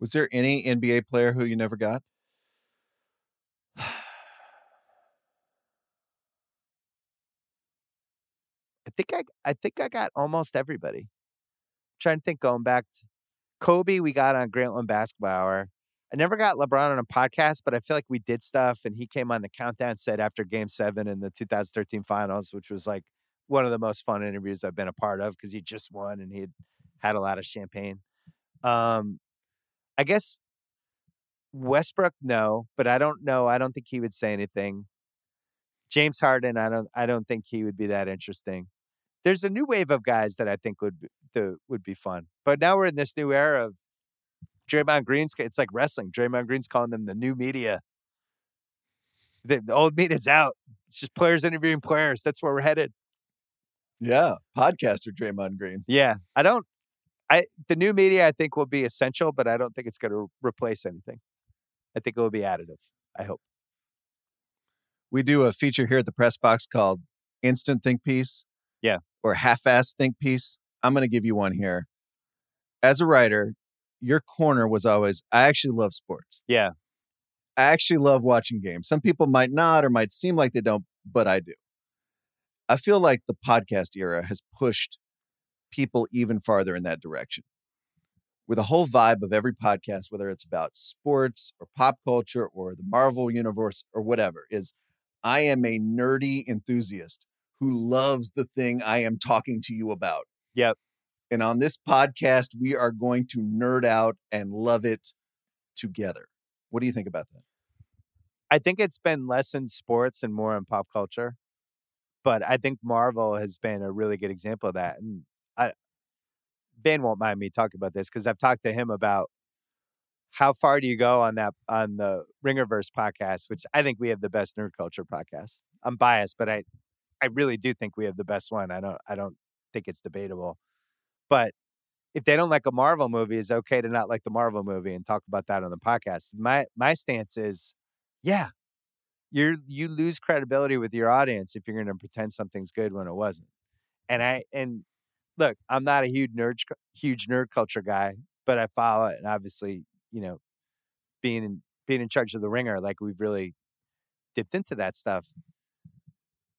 S4: Was there any NBA player who you never got?
S5: I think I I think I got almost everybody. trying to think going back to Kobe, we got on Grantland Basketball Hour. I never got LeBron on a podcast, but I feel like we did stuff and he came on the countdown set after game seven in the 2013 finals, which was like one of the most fun interviews I've been a part of because he just won and he had had a lot of champagne. Um, I guess Westbrook, no, but I don't know. I don't think he would say anything. James Harden, I don't I don't think he would be that interesting. There's a new wave of guys that I think would be, the, would be fun. But now we're in this new era of Draymond Green's. It's like wrestling. Draymond Green's calling them the new media. The, the old media's out. It's just players interviewing players. That's where we're headed.
S4: Yeah, podcaster Draymond Green.
S5: Yeah, I don't. I the new media I think will be essential, but I don't think it's going to replace anything. I think it will be additive. I hope.
S4: We do a feature here at the press box called Instant Think Piece.
S5: Yeah.
S4: Or half ass think piece. I'm going to give you one here. As a writer, your corner was always, I actually love sports.
S5: Yeah.
S4: I actually love watching games. Some people might not or might seem like they don't, but I do. I feel like the podcast era has pushed people even farther in that direction. With a whole vibe of every podcast, whether it's about sports or pop culture or the Marvel universe or whatever, is I am a nerdy enthusiast who loves the thing I am talking to you about.
S5: Yep.
S4: And on this podcast, we are going to nerd out and love it together. What do you think about that?
S5: I think it's been less in sports and more in pop culture. But I think Marvel has been a really good example of that. And I Van won't mind me talking about this because I've talked to him about how far do you go on that on the Ringerverse podcast, which I think we have the best nerd culture podcast. I'm biased, but I I really do think we have the best one. I don't I don't think it's debatable. But if they don't like a Marvel movie, it's okay to not like the Marvel movie and talk about that on the podcast. My my stance is, yeah, you you lose credibility with your audience if you're going to pretend something's good when it wasn't. And I and look, I'm not a huge nerd huge nerd culture guy, but I follow it, and obviously, you know, being in being in charge of the Ringer, like we've really dipped into that stuff.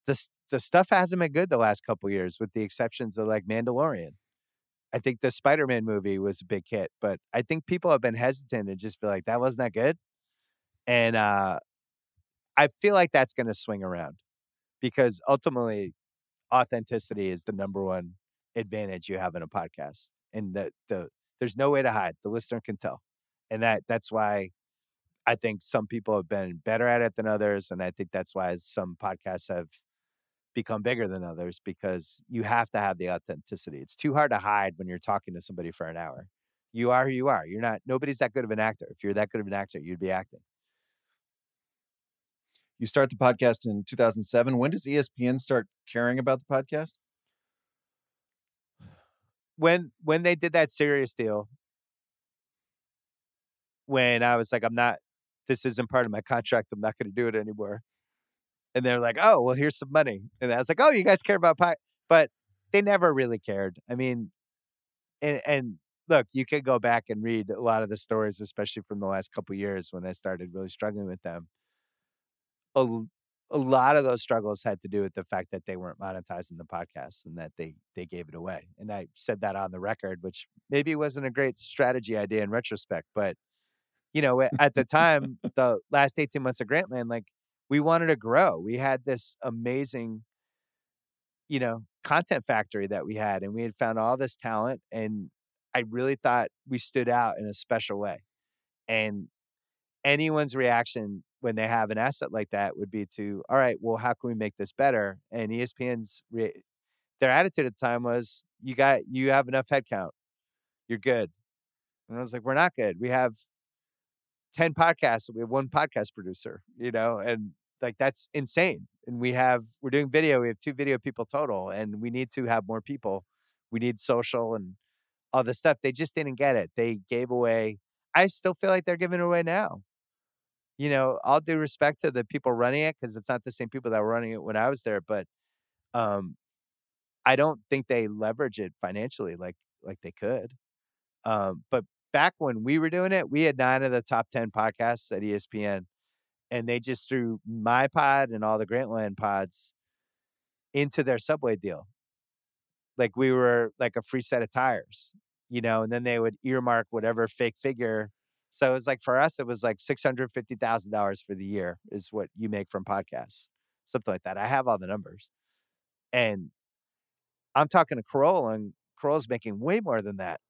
S5: The the stuff hasn't been good the last couple years, with the exceptions of like Mandalorian. I think the Spider Man movie was a big hit, but I think people have been hesitant and just be like that wasn't that good. And uh, I feel like that's going to swing around because ultimately, authenticity is the number one advantage you have in a podcast, and the the there's no way to hide. The listener can tell, and that that's why I think some people have been better at it than others, and I think that's why some podcasts have become bigger than others because you have to have the authenticity. It's too hard to hide when you're talking to somebody for an hour. You are who you are. You're not nobody's that good of an actor. If you're that good of an actor, you'd be acting.
S4: You start the podcast in 2007. When does ESPN start caring about the podcast?
S5: When when they did that Sirius deal, when I was like, I'm not this isn't part of my contract. I'm not going to do it anymore and they're like, "Oh, well, here's some money," and I was like, "Oh, you guys care about pie," but they never really cared. I mean, and and look, you can go back and read a lot of the stories, especially from the last couple years when I started really struggling with them. A, a lot of those struggles had to do with the fact that they weren't monetizing the podcast and that they they gave it away. And I said that on the record, which maybe wasn't a great strategy idea in retrospect, but you know, at the time, *laughs* the last 18 months of Grantland, like we wanted to grow. We had this amazing, you know, content factory that we had, and we had found all this talent. And I really thought we stood out in a special way. And anyone's reaction when they have an asset like that would be to, all right, well, how can we make this better? And ESPN's re- their attitude at the time was, you got, you have enough headcount, you're good. And I was like, we're not good. We have 10 podcasts. We have one podcast producer, you know, and like that's insane. And we have, we're doing video. We have two video people total, and we need to have more people. We need social and all stuff. They just didn't get it. They gave away, I still feel like they're giving away now. You know, all due respect to the people running it, because it's not the same people that were running it when I was there, but um, I don't think they leverage it financially like like they could. Um, but back when we were doing it, we had nine of the top 10 podcasts at ESPN. And they just threw my pod and all the Grantland pods into their subway deal. Like we were like a free set of tires, you know, and then they would earmark whatever fake figure. So it was like for us, it was like $650,000 for the year is what you make from podcasts, something like that. I have all the numbers. And I'm talking to Kroll, and Kroll's making way more than that.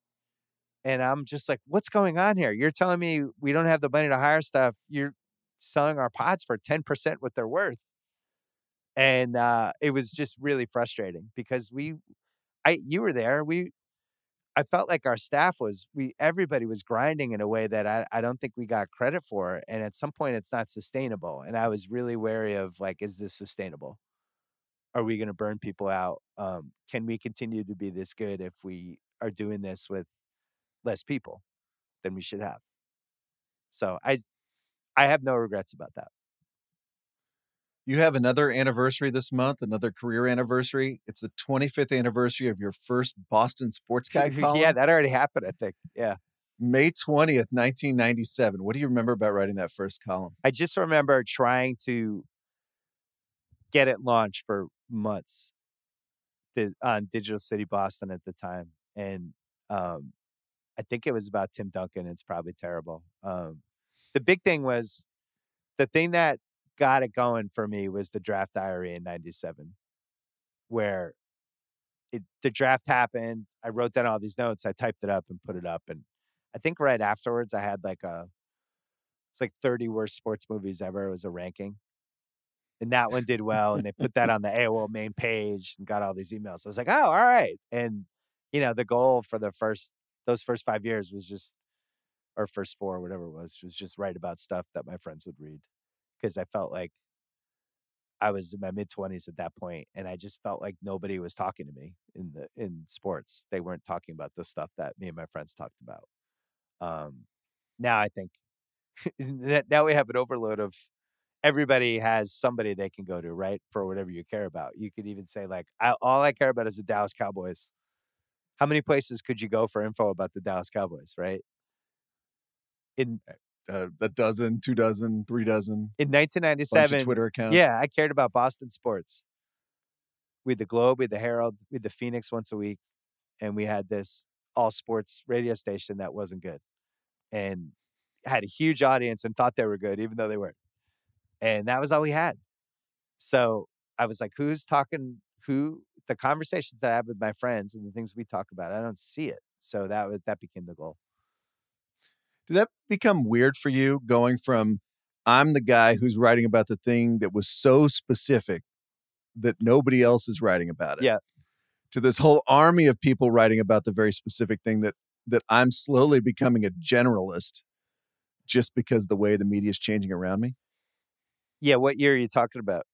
S5: And I'm just like, what's going on here? You're telling me we don't have the money to hire stuff. You're selling our pods for 10% what they're worth. And uh, it was just really frustrating because we, I, you were there. We, I felt like our staff was, we, everybody was grinding in a way that I, I don't think we got credit for. And at some point, it's not sustainable. And I was really wary of like, is this sustainable? Are we going to burn people out? Um, can we continue to be this good if we are doing this with less people than we should have. So I I have no regrets about that.
S4: You have another anniversary this month, another career anniversary. It's the 25th anniversary of your first Boston Sports *laughs* Guy column.
S5: yeah, that already happened, I think. Yeah.
S4: May 20th, 1997. What do you remember about writing that first column?
S5: I just remember trying to get it launched for months on Digital City Boston at the time. And um, I think it was about Tim Duncan. It's probably terrible. Um, the big thing was the thing that got it going for me was the draft diary in 97, where it, the draft happened. I wrote down all these notes. I typed it up and put it up. And I think right afterwards, I had like a, it's like 30 worst sports movies ever. It was a ranking. And that one did well. And they put that *laughs* on the AOL main page and got all these emails. I was like, oh, all right. And, you know, the goal for the first those first five years was just, or first four, whatever it was, was just write about stuff that my friends would read. Cause I felt like I was in my mid twenties at that point, and I just felt like nobody was talking to me in the in sports. They weren't talking about the stuff that me and my friends talked about. Um, now I think *laughs* now we have an overload of everybody has somebody they can go to, right, for whatever you care about. You could even say like, I, all I care about is the Dallas Cowboys how many places could you go for info about the Dallas Cowboys, right? In
S4: uh, a dozen, two dozen, three dozen.
S5: In 1997,
S4: Twitter accounts.
S5: Yeah, I cared about Boston sports. We had the Globe, we had the Herald, we had the Phoenix once a week, and we had this all sports radio station that wasn't good, and had a huge audience and thought they were good, even though they weren't. And that was all we had. So I was like, "Who's talking? Who the conversations that I have with my friends and the things we talk about, I don't see it. So that was that became the goal.
S4: Did that become weird for you going from I'm the guy who's writing about the thing that was so specific that nobody else is writing about it.
S5: Yeah.
S4: To this whole army of people writing about the very specific thing that that I'm slowly becoming a generalist just because the way the media is changing around me.
S5: Yeah, what year are you talking about?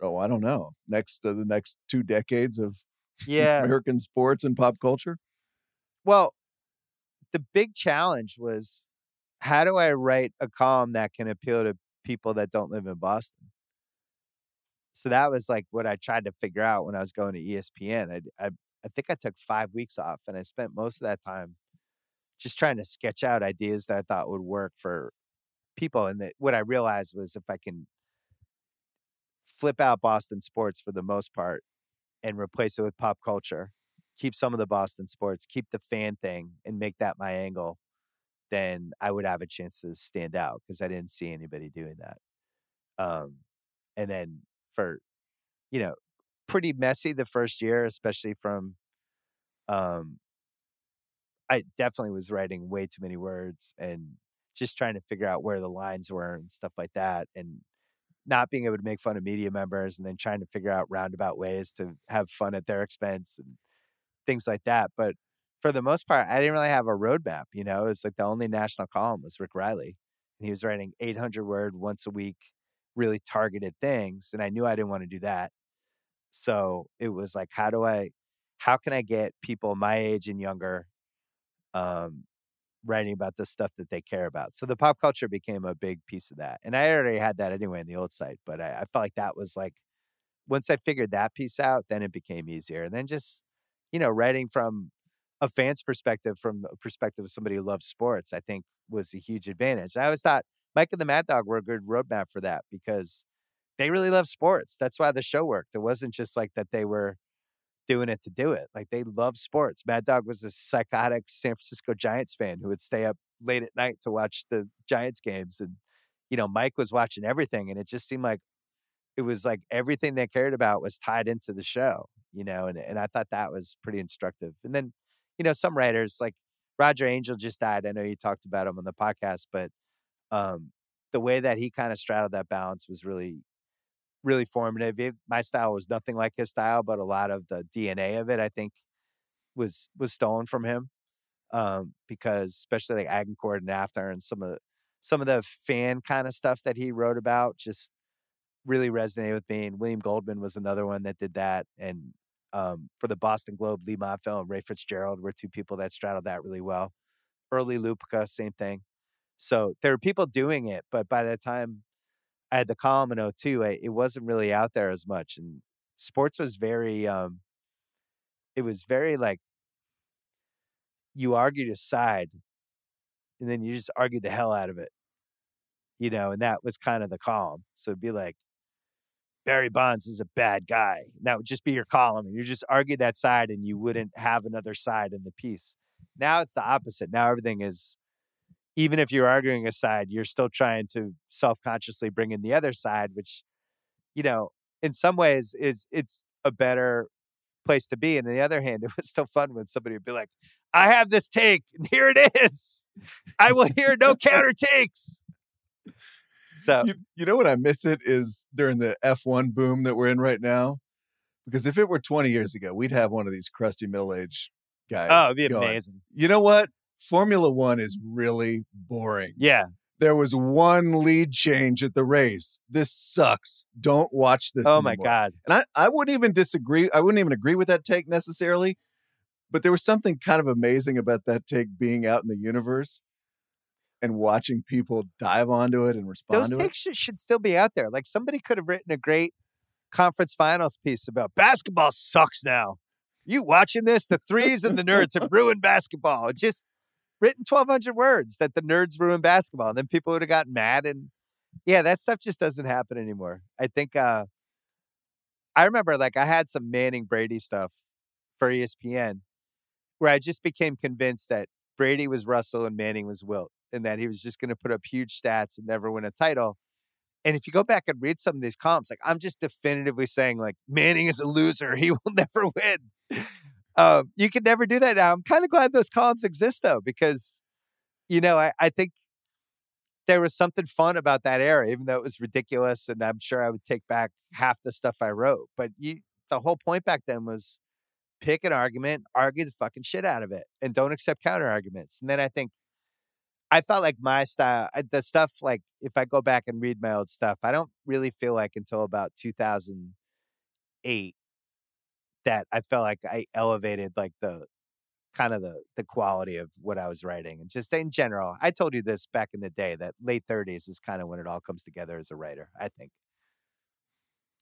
S4: oh, I don't know, next uh, the next two decades of *laughs*
S5: yeah
S4: American sports and pop culture?
S5: Well, the big challenge was how do I write a column that can appeal to people that don't live in Boston? So that was like what I tried to figure out when I was going to ESPN. I, I, I think I took five weeks off and I spent most of that time just trying to sketch out ideas that I thought would work for people. And that what I realized was if I can flip out Boston sports for the most part and replace it with pop culture. Keep some of the Boston sports, keep the fan thing, and make that my angle. then I would have a chance to stand out because I didn't see anybody doing that. Um, and then for, you know, pretty messy the first year, especially from, um, I definitely was writing way too many words and just trying to figure out where the lines were and stuff like that. And not being able to make fun of media members and then trying to figure out roundabout ways to have fun at their expense and things like that. But for the most part, I didn't really have a roadmap. You know, it's like the only national column was Rick Reilly, and he was writing 800 word once a week, really targeted things, and I knew I didn't want to do that. So it was like, how do I, how can I get people my age and younger, um, writing about the stuff that they care about? So the pop culture became a big piece of that, and I already had that anyway in the old site, but I, I felt like that was like, once I figured that piece out, then it became easier, and then just, you know, writing from a fan's perspective, from a perspective of somebody who loves sports, I think was a huge advantage. I always thought Mike and the Mad Dog were a good roadmap for that because they really love sports. That's why the show worked. It wasn't just like that they were doing it to do it. Like they love sports. Mad Dog was a psychotic San Francisco Giants fan who would stay up late at night to watch the Giants games. And, you know, Mike was watching everything. And it just seemed like it was like everything they cared about was tied into the show, you know, and, and I thought that was pretty instructive. And then, you know, some writers like Roger Angell just died. I know you talked about him on the podcast, but um, the way that he kind of straddled that balance was really, really formative. It, my style was nothing like his style, but a lot of the DNA of it, I think, was was stolen from him. Um, because especially like Agincourt and after and some of some of the fan kind of stuff that he wrote about just really resonated with me. And William Goldman was another one that did that. And um, for the Boston Globe, Leigh Montville and Ray Fitzgerald were two people that straddled that really well. Early Lupica, same thing. So there were people doing it, but by the time I had the column in 02, I, it wasn't really out there as much. And sports was very, um, it was very like you argued a side and then you just argued the hell out of it, you know, and that was kind of the column. So it'd be like, Barry Bonds is a bad guy. And that would just be your column. And you just argue that side and you wouldn't have another side in the piece. Now it's the opposite. Now everything is, even if you're arguing a side, you're still trying to self consciously bring in the other side, which, you know, in some ways is it's a better place to be. And on the other hand, *laughs* it was still fun when somebody would be like, I have this take, and here it is. I will hear no *laughs* counter takes. So
S4: you, you know what I miss it is during the F1 boom that we're in right now. Because if it were 20 years ago, we'd have one of these crusty middle aged oh, guys.
S5: oh, it'd be
S4: going,
S5: amazing.
S4: You know what? Formula One is really boring.
S5: Yeah.
S4: There was one lead change at the race. This sucks. Don't watch this.
S5: Oh my. God.
S4: And I, I wouldn't even disagree. I wouldn't even agree with that take necessarily. But there was something kind of amazing about that take being out in the universe and watching people dive onto it and respond
S5: Those
S4: to it.
S5: takes should, should still be out there. Like somebody could have written a great conference finals piece about basketball sucks now. You watching this? The threes and the nerds have *laughs* ruined basketball. Just written 1,200 words that the nerds ruined basketball. And then people would have gotten mad. And yeah, that stuff just doesn't happen anymore. I think, uh, I remember like I had some Manning Brady stuff for ESPN where I just became convinced that Brady was Russell and Manning was Wilt and that he was just going to put up huge stats and never win a title. And if you go back and read some of these comps, like I'm just definitively saying, like Manning is a loser. *laughs* He will never win. Um, you can never do that now. I'm kind of glad those columns exist though, because you know I, I think there was something fun about that era, even though it was ridiculous. And I'm sure I would take back half the stuff I wrote. But you, the whole point back then was pick an argument, argue the fucking shit out of it, and don't accept counter arguments. And then I think I felt like my style, the stuff like if I go back and read my old stuff, I don't really feel like until about 2008 that I felt like I elevated like the kind of the the quality of what I was writing and just in general. I told you this back in the day that late 30s is kind of when it all comes together as a writer. I think.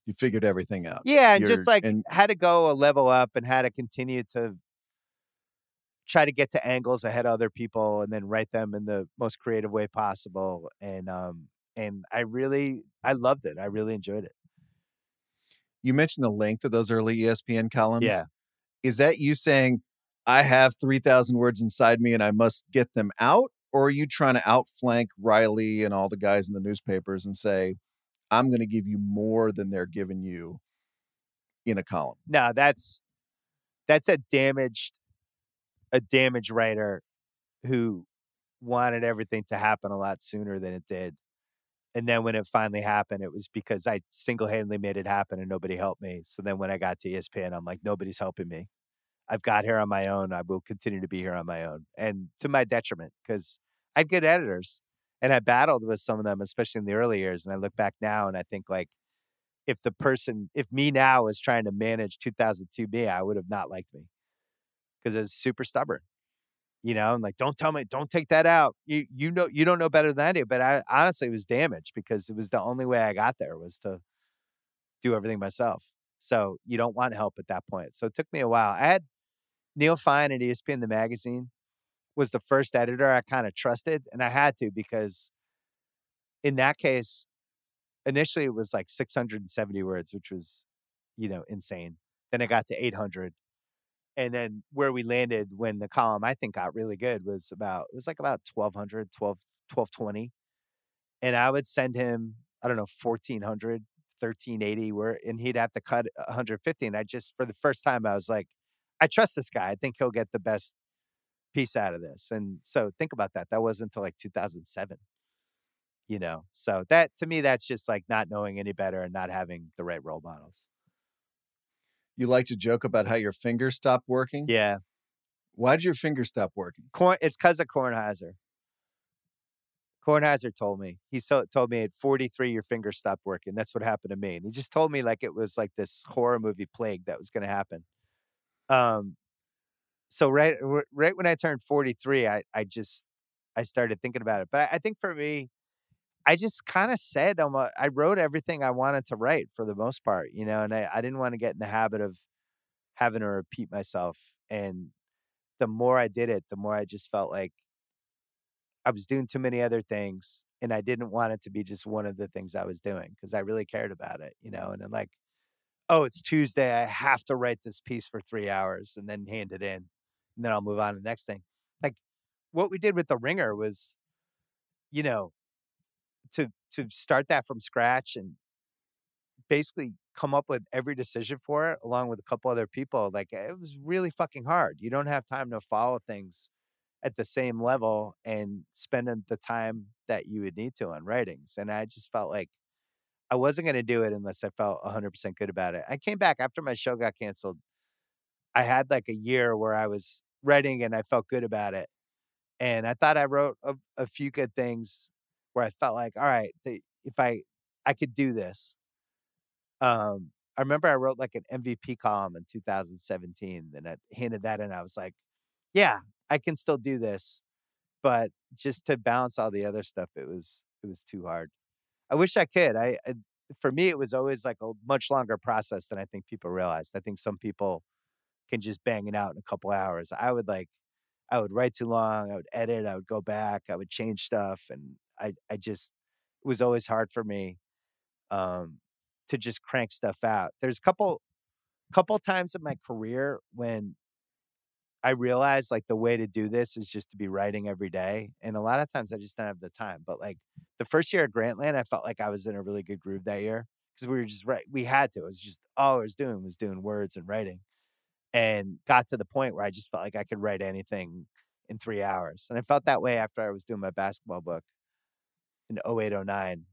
S4: you figured everything out.
S5: Yeah, and
S4: You're-
S5: just like
S4: and-
S5: how to go a level up and how to continue to try to get to angles ahead of other people and then write them in the most creative way possible. And um and I really I loved it. I really enjoyed it.
S4: You mentioned the length of those early ESPN columns.
S5: Yeah.
S4: Is that you saying I have 3,000 words inside me and I must get them out? or are you trying to outflank Reilly and all the guys in the newspapers and say, I'm going to give you more than they're giving you in a column?
S5: No, that's that's a damaged a damage writer who wanted everything to happen a lot sooner than it did. And then when it finally happened, it was because I single handedly made it happen and nobody helped me. So then when I got to ESPN, I'm like, nobody's helping me. I've got here on my own. I will continue to be here on my own and to my detriment because I had good editors and I battled with some of them, especially in the early years. And I look back now and I think like, if the person, if me now was trying to manage 2002 me, I would have not liked me because I was super stubborn, you know, and like, don't tell me, don't take that out. You, you know, you don't know better than I do. But I honestly was damaged because it was the only way I got there was to do everything myself. So you don't want help at that point. So it took me a while. I had Neil Fine at ESPN the magazine was the first editor I kind of trusted, and I had to because in that case, initially it was like 670 words, which was, you know, insane. Then it got to 800. And then where we landed when the column I think got really good was about, it was like about 1200, 12, 1220. And I would send him, I don't know, 1400, 1380, where, and he'd have to cut 150. And I just, for the first time, I was like, I trust this guy. I think he'll get the best piece out of this. And so think about that. That wasn't until like 2007, you know? So that to me, that's just like not knowing any better and not having the right role models.
S4: You like to joke about how your fingers stopped working.
S5: Yeah.
S4: Why did your fingers stop working?
S5: Corn, it's because of Kornheiser. Kornheiser told me. He so, told me at 43, your fingers stopped working. That's what happened to me. And he just told me like it was like this horror movie plague that was going to happen. Um, so right right when I turned 43, I I just I started thinking about it. But I, I think for me, I just kind of said I wrote everything I wanted to write for the most part, you know, and I, I didn't want to get in the habit of having to repeat myself. And the more I did it, the more I just felt like I was doing too many other things and I didn't want it to be just one of the things I was doing because I really cared about it, you know, and then like, oh, it's Tuesday. I have to write this piece for three hours and then hand it in and then I'll move on to the next thing. Like what we did with the ringer was, you know, to to start that from scratch and basically come up with every decision for it along with a couple other people like it was really fucking hard you don't have time to follow things at the same level and spending the time that you would need to on writings and i just felt like i wasn't going to do it unless i felt 100% good about it i came back after my show got canceled i had like a year where i was writing and I felt good about it. And I thought I wrote a, a few good things where I felt like, all right, if I I could do this. Um, I remember I wrote like an MVP column in 2017, and I handed that in. I was like, yeah, I can still do this, but just to balance all the other stuff, it was it was too hard. I wish I could. I, I for me, it was always like a much longer process than I think people realized. I think some people can just bang it out in a couple hours. I would like, I would write too long. I would edit. I would go back. I would change stuff, and I, I just, it was always hard for me, um, to just crank stuff out. There's a couple, couple times in my career when I realized like the way to do this is just to be writing every day, and a lot of times I just don't have the time. But like the first year at Grantland, I felt like I was in a really good groove that year because we were just right. We had to. It was just all I was doing was doing words and writing and got to the point where I just felt like I could write anything in three hours. And I felt that way after I was doing my basketball book in 08, 09,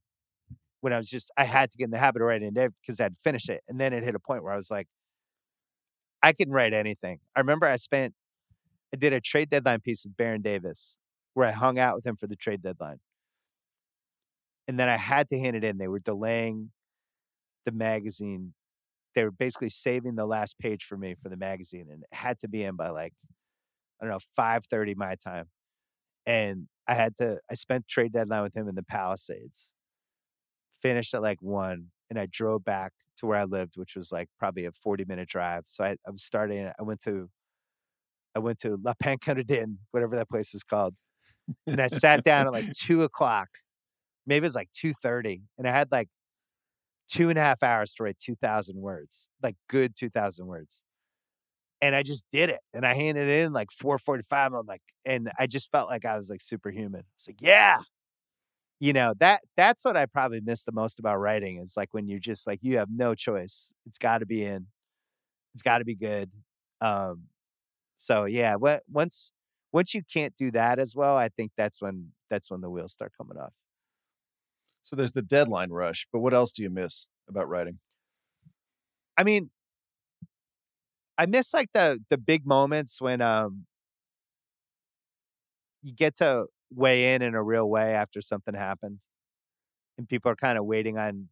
S5: when I was just, I had to get in the habit of writing it because I'd finish it. And then it hit a point where I was like, I can write anything. I remember I spent, I did a trade deadline piece with Baron Davis where I hung out with him for the trade deadline. And then I had to hand it in. They were delaying the magazine they were basically saving the last page for me for the magazine and it had to be in by like I don't know, five thirty my time. And I had to I spent trade deadline with him in the Palisades. Finished at like one and I drove back to where I lived, which was like probably a 40 minute drive. So I, I was starting I went to I went to La Pancadin, whatever that place is called. And I sat down at like *laughs* two o'clock. Maybe it was like two thirty. And I had like two and a half hours to write 2,000 words, like good 2,000 words. And I just did it. And I handed it in like 445. I'm like, and I just felt like I was like superhuman. It's like, yeah. You know, that that's what I probably miss the most about writing is like when you're just like you have no choice. It's gotta be in. It's gotta be good. Um so yeah, what once once you can't do that as well, I think that's when that's when the wheels start coming off.
S4: So there's the deadline rush, but what else do you miss about writing?
S5: I mean, I miss like the the big moments when um you get to weigh in in a real way after something happened, and people are kind of waiting on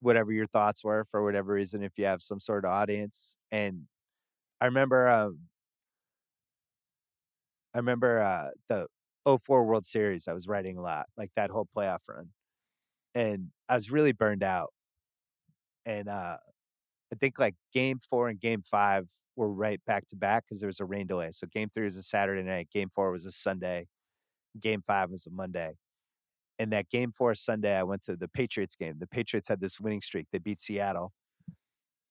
S5: whatever your thoughts were for whatever reason if you have some sort of audience. And I remember um I remember uh the 04 World Series I was writing a lot, like that whole playoff run. And I was really burned out. And uh I think like game four and game five were right back to back because there was a rain delay. So game three was a Saturday night, game four was a Sunday, game five was a Monday. And that game four Sunday, I went to the Patriots game. The Patriots had this winning streak. They beat Seattle,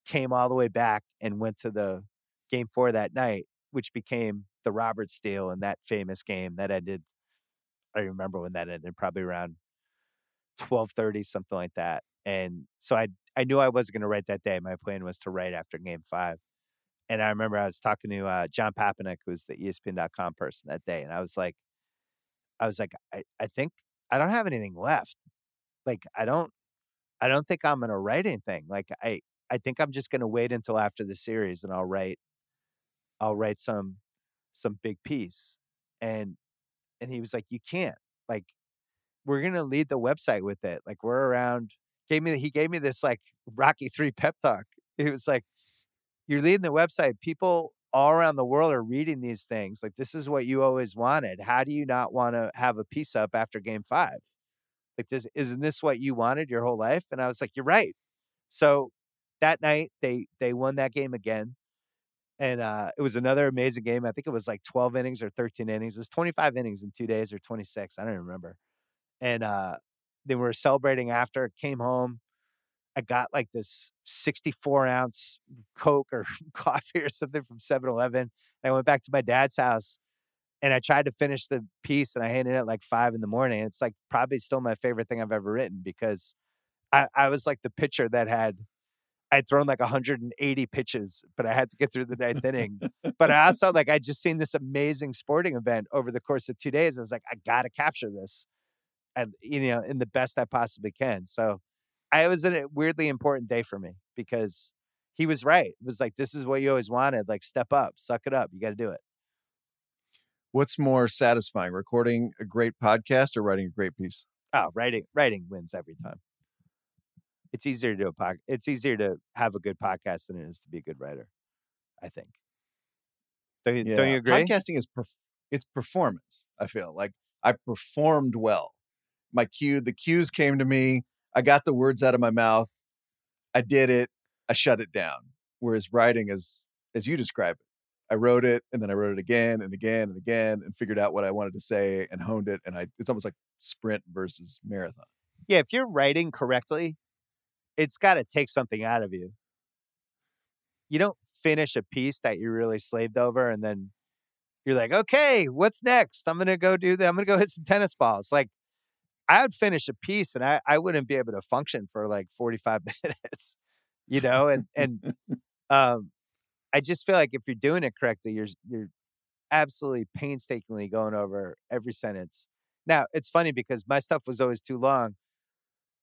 S5: came all the way back and went to the game four that night, which became the Roberts steal and that famous game that ended. I remember when that ended, probably around twelve thirty, something like that. And so I I knew I wasn't going to write that day. My plan was to write after game five. And I remember I was talking to uh, John Papanek, who's the ESPN.com person that day. And I was like, I was like, I, I think I don't have anything left. Like, I don't, I don't think I'm going to write anything. Like, I, I think I'm just going to wait until after the series and I'll write, I'll write some, some big piece. And, and he was like, you can't like, we're going to lead the website with it. Like we're around gave me he gave me this like Rocky three pep talk. He was like, "You're leading the website. People all around the world are reading these things. Like this is what you always wanted. How do you not want to have a piece up after Game Five? Like this isn't this what you wanted your whole life?" And I was like, "You're right." So that night they they won that game again. And uh, it was another amazing game. I think it was like 12 innings or 13 innings. It was 25 innings in two days or 26. I don't remember. And uh, they were celebrating after, came home. I got like this 64 ounce Coke or *laughs* coffee or something from 7 Eleven. I went back to my dad's house and I tried to finish the piece and I handed it like five in the morning. It's like probably still my favorite thing I've ever written because I, I was like the pitcher that had I'd thrown like 180 pitches, but I had to get through the ninth inning. But I also like I just seen this amazing sporting event over the course of two days. I was like, I gotta capture this and you know in the best I possibly can. So I was a weirdly important day for me because he was right. It was like this is what you always wanted. Like step up, suck it up. You got to do it.
S4: What's more satisfying, recording a great podcast or writing a great piece?
S5: Oh, writing writing wins every time. It's easier to do a pod. It's easier to have a good podcast than it is to be a good writer. I think. Don't you, yeah. don't you agree?
S4: Podcasting is perf- it's performance. I feel like I performed well my cue. The cues came to me. I got the words out of my mouth. I did it. I shut it down. Whereas writing is, as you describe it, I wrote it and then I wrote it again and again and again and figured out what I wanted to say and honed it. And I, it's almost like sprint versus marathon.
S5: Yeah. If you're writing correctly, it's got to take something out of you. You don't finish a piece that you really slaved over and then you're like, okay, what's next? I'm going to go do that. I'm going to go hit some tennis balls. Like I would finish a piece and I, I wouldn't be able to function for like 45 *laughs* minutes, you know, and, and, *laughs* um, I just feel like if you're doing it correctly, you're, you're absolutely painstakingly going over every sentence. Now it's funny because my stuff was always too long.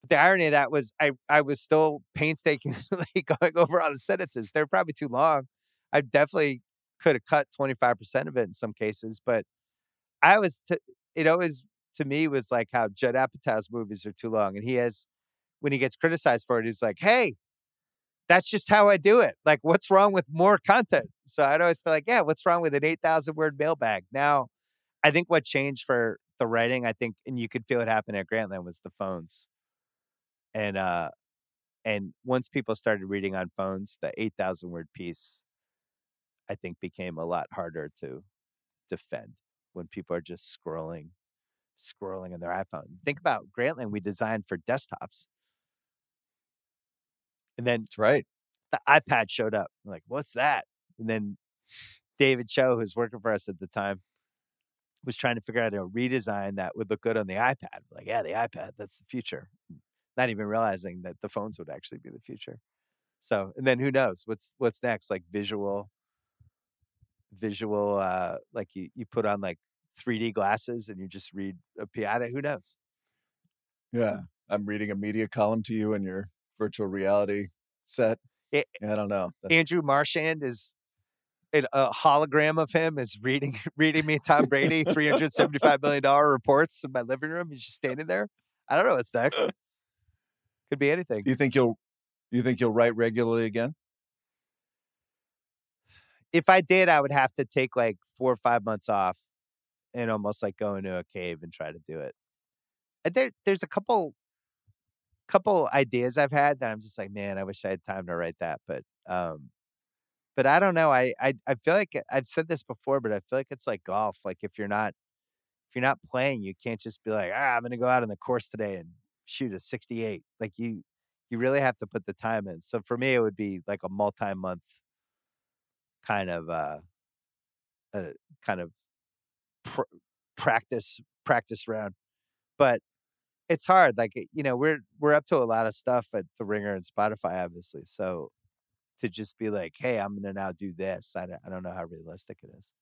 S5: But the irony of that was I, I was still painstakingly *laughs* going over all the sentences. They're probably too long. I definitely could have cut 25% of it in some cases, but I was, t- it always to me was like how Judd Apatow's movies are too long. And he has, when he gets criticized for it, he's like, hey, that's just how I do it. Like, what's wrong with more content? So I'd always feel like, yeah, what's wrong with an 8,000 word mailbag? Now, I think what changed for the writing, I think, and you could feel it happen at Grantland was the phones. And, uh, and once people started reading on phones, the 8,000 word piece, I think became a lot harder to defend when people are just scrolling scrolling on their iPhone. Think about Grantland we designed for desktops. And then
S4: That's right.
S5: The iPad showed up. I'm like, what's that? And then David Cho, who's working for us at the time, was trying to figure out a redesign that would look good on the iPad. Like, yeah, the iPad, that's the future. Not even realizing that the phones would actually be the future. So, and then who knows what's what's next? Like visual, visual. uh Like you you put on like 3D glasses and you just read a piano. Who knows?
S4: Yeah. I'm reading a media column to you in your virtual reality set.
S5: It,
S4: I don't know. That's-
S5: Andrew Marchand is a a hologram of him is reading *laughs* reading me Tom Brady *laughs* three hundred seventy five million dollar reports in my living room. He's just uh standing there. I don't know what's next. *laughs* Could be anything.
S4: Do you think you'll you think you'll write regularly again?
S5: If I did, I would have to take like four or five months off and almost like go into a cave and try to do it. There, there's a couple couple ideas I've had that I'm just like, man, I wish I had time to write that. But um but I don't know. I, I I feel like I've said this before, but I feel like it's like golf. Like if you're not if you're not playing, you can't just be like, ah, I'm gonna go out on the course today and shoot a 68. Like you you really have to put the time in. So for me, it would be like a multi-month kind of uh, a kind of pr- practice practice round. But it's hard. Like you know, we're we're up to a lot of stuff at the Ringer and Spotify, obviously. So to just be like, hey, I'm gonna now do this. I don't, I don't know how realistic it is.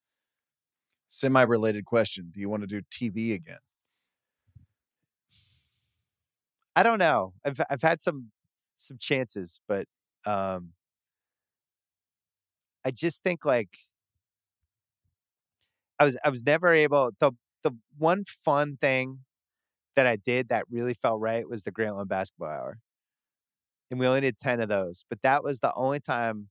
S4: Semi related question. Do you want to do TV again?
S5: I don't know. I've I've had some some chances, but um I just think like I was I was never able the the one fun thing that I did that really felt right was the Grantland basketball hour. And we only did 10 of those, but that was the only time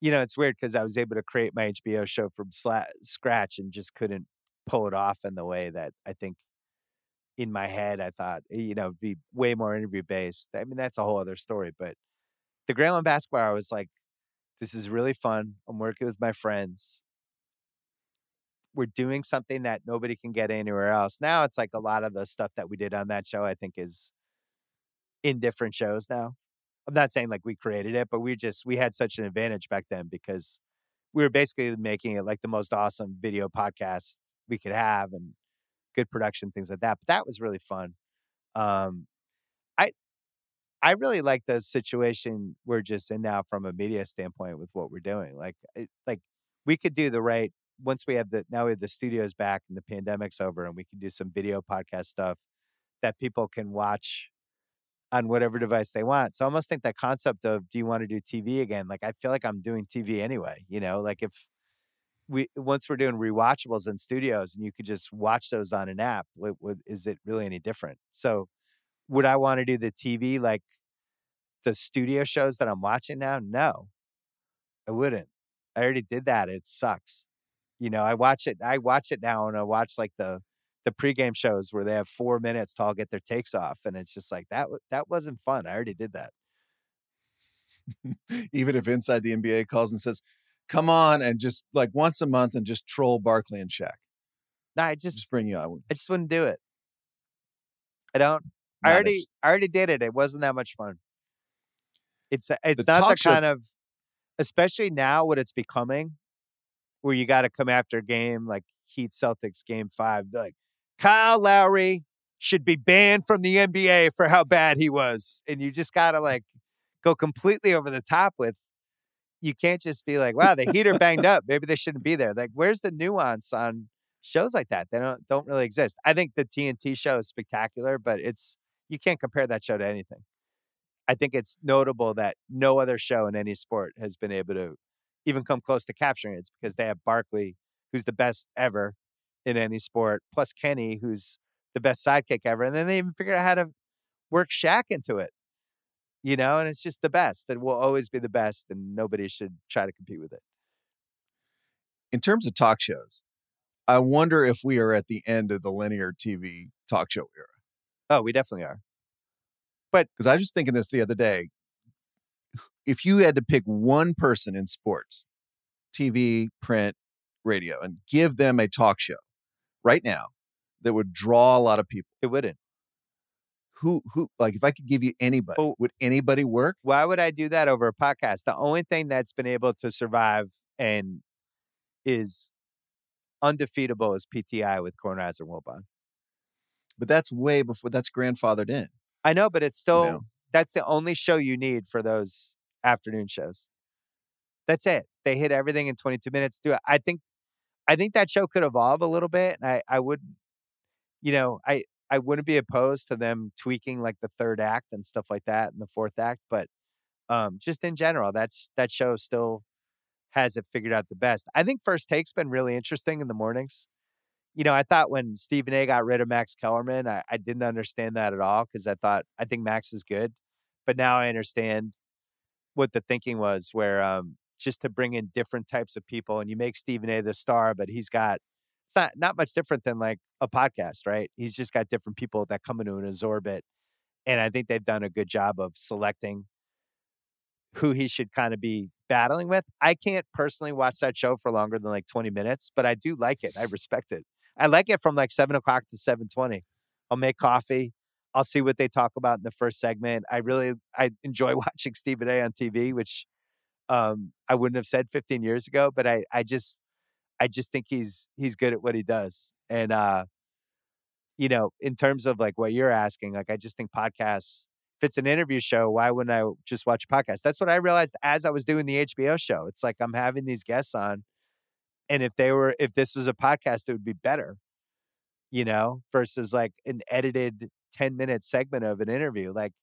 S5: you know, it's weird because I was able to create my HBO show from sla- scratch and just couldn't pull it off in the way that I think in my head I thought, you know, be way more interview based. I mean, that's a whole other story. But the Grantland basketball hour was like, this is really fun. I'm working with my friends. We're doing something that nobody can get anywhere else. Now it's like a lot of the stuff that we did on that show, I think, is in different shows now. I'm not saying like we created it, but we just we had such an advantage back then because we were basically making it like the most awesome video podcast we could have and good production, things like that. But that was really fun. Um, I I really like the situation we're just in now from a media standpoint with what we're doing. Like it, like we could do the right once we have the now we have the studios back and the pandemic's over and we can do some video podcast stuff that people can watch on whatever device they want. So I almost think that concept of do you want to do TV again? Like I feel like I'm doing TV anyway, you know, like if we once we're doing rewatchables in studios and you could just watch those on an app, what, what, is it really any different? So would I want to do the TV like the studio shows that I'm watching now? No. I wouldn't. I already did that. It sucks. You know, I watch it I watch it now and I watch like the the pregame shows where they have four minutes to all get their takes off, and it's just like that. That wasn't fun. I already did that. *laughs*
S4: Even if inside the NBA calls and says, "Come on," and just like once a month and just troll Barkley and Shaq.
S5: No, I just,
S4: Just bring you on.
S5: I just wouldn't do it. I don't. I already. I already did it. It wasn't that much fun. It's it's
S4: The
S5: not the
S4: talk show-
S5: kind of especially now what it's becoming where you got to come after a game like Heat Celtics game 5 like Kyle Lowry should be banned from the NBA for how bad he was and you just got to *laughs* like go completely over the top with you can't just be like wow the Heat are banged up. Maybe they shouldn't be there. Like where's the nuance on shows like that? They don't don't really exist. I think the tnt show is spectacular but it's you can't compare that show to anything. I think it's notable that no other show in any sport has been able to even come close to capturing it it's because they have barkley who's the best ever in any sport plus kenny who's the best sidekick ever and then they even figured out how to work Shaq into it you know and it's just the best it will always be the best and nobody should try to compete with it
S4: In terms of talk shows, I wonder if we are at the end of the linear TV talk show era.
S5: oh we definitely are But
S4: Because I was just thinking this the other day. If you had to pick one person in sports, TV, print, radio, and give them a talk show right now that would draw a lot of people,
S5: it wouldn't
S4: who who like if I could give you anybody,
S5: Oh.
S4: would anybody work?
S5: Why would I do that over a podcast? The only thing that's been able to survive and is undefeatable is PTI with Kornheiser and Wilbon.
S4: But that's way before that's grandfathered in.
S5: I know, but it's still
S4: know?
S5: That's the only show you need for those afternoon shows. That's it. They hit everything in 22 minutes. Do it. I think I think that show could evolve a little bit. And I I wouldn't you know, I I wouldn't be opposed to them tweaking like the third act and stuff like that and the fourth act, but um just in general, that's that show still has it figured out the best. I think First Take's been really interesting in the mornings. You know, I thought when Stephen A got rid of Max Kellerman, I, I didn't understand that at all because I thought I think Max is good, but now I understand what the thinking was. Where um, just to bring in different types of people, and you make Stephen A the star, but he's got it's not not much different than like a podcast, right? He's just got different people that come into his orbit, and I think they've done a good job of selecting who he should kind of be battling with. I can't personally watch that show for longer than like 20 minutes, but I do like it. I respect it. I like it from like seven o'clock to 720. I'll make coffee. I'll see what they talk about in the first segment. I really I *laughs* enjoy watching Stephen A on TV, which um I wouldn't have said 15 years ago, but I I just I just think he's he's good at what he does. And uh you know, in terms of like what you're asking, like I just think podcasts if it's an interview show, why wouldn't I just watch a podcast? That's what I realized as I was doing the HBO show. It's like I'm having these guests on, and if they were, if this was a podcast, it would be better, you know, versus like an edited 10 minute segment of an interview. Like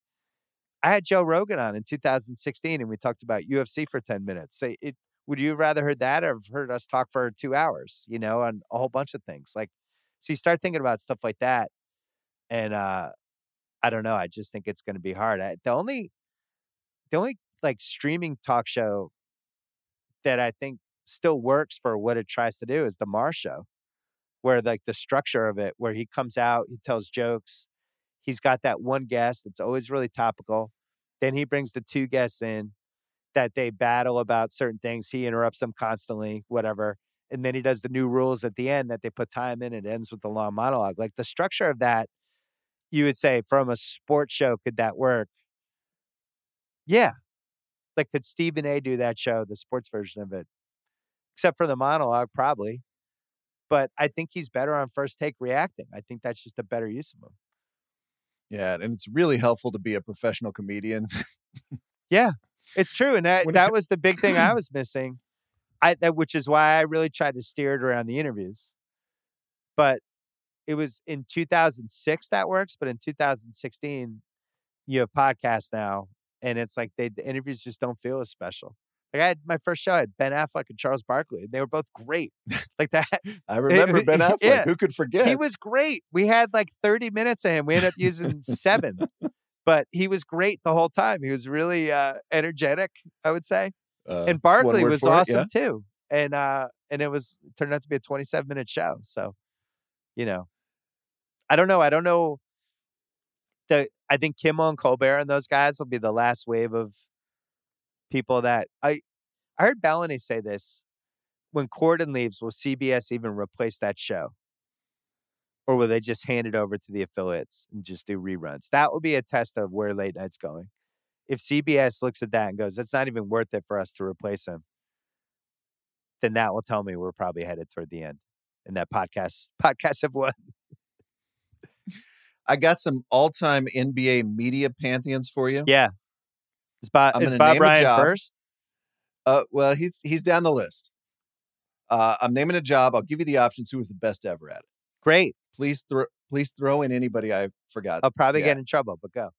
S5: I had Joe Rogan on in 2016, and we talked about UFC for 10 minutes. Say it. Would you rather heard that or heard us talk for two hours? You know, on a whole bunch of things. Like, so you start thinking about stuff like that, and uh I don't know. I just think it's going to be hard. I, the only, the only like streaming talk show that I think still works for what it tries to do is the Maher Show, where like the structure of it, where he comes out, he tells jokes, he's got that one guest that's always really topical. Then he brings the two guests in that they battle about certain things. He interrupts them constantly, whatever. And then he does the new rules at the end that they put time in. It ends with the long monologue. Like the structure of that you would say from a sports show, could that work? Yeah. Like, could Stephen A do that show, the sports version of it? Except for the monologue, probably. But I think he's better on first take reacting. I think that's just a better use of him.
S4: Yeah, and it's really helpful to be a professional comedian. *laughs*
S5: Yeah, it's true. And that,
S4: When
S5: that
S4: co-
S5: was the big thing I *clears throat* was missing. I that, which is why I really tried to steer it around the interviews. But it was in 2006 that works, but in 2016, you have podcasts now, and it's like they the interviews just don't feel as special. Like I had my first show, I had Ben Affleck and Charles Barkley. and They were both great. *laughs* like that. *laughs*
S4: I remember Ben *laughs* Affleck.
S5: yeah.
S4: Who could forget?
S5: He was great. We had like 30 minutes of him. We ended up using seven, but he was great the whole time. He was really uh, energetic, I would say.
S4: Uh,
S5: and Barkley was
S4: it,
S5: awesome
S4: yeah.
S5: too. And uh, and it was it turned out to be a 27 minute show. So, you know, I don't know. I don't know. The I think Kimmel and Colbert and those guys will be the last wave of people that I I heard Belloni say this when Corden leaves. Will CBS even replace that show, or will they just hand it over to the affiliates and just do reruns? That will be a test of where late night's going. If CBS looks at that and goes, "That's not even worth it for us to replace him," then that will tell me we're probably headed toward the end. And that podcast *laughs* podcasts have won.
S4: I got some all-time NBA media pantheons for you.
S5: Yeah. Is Bob,
S4: I'm
S5: is Bob Ryan first?
S4: Uh, well, he's he's down the list. Uh, I'm naming a job. I'll give you the options. Who was the best ever at it?
S5: Great.
S4: Please throw please throw in anybody I forgot.
S5: I'll probably get in trouble, but go.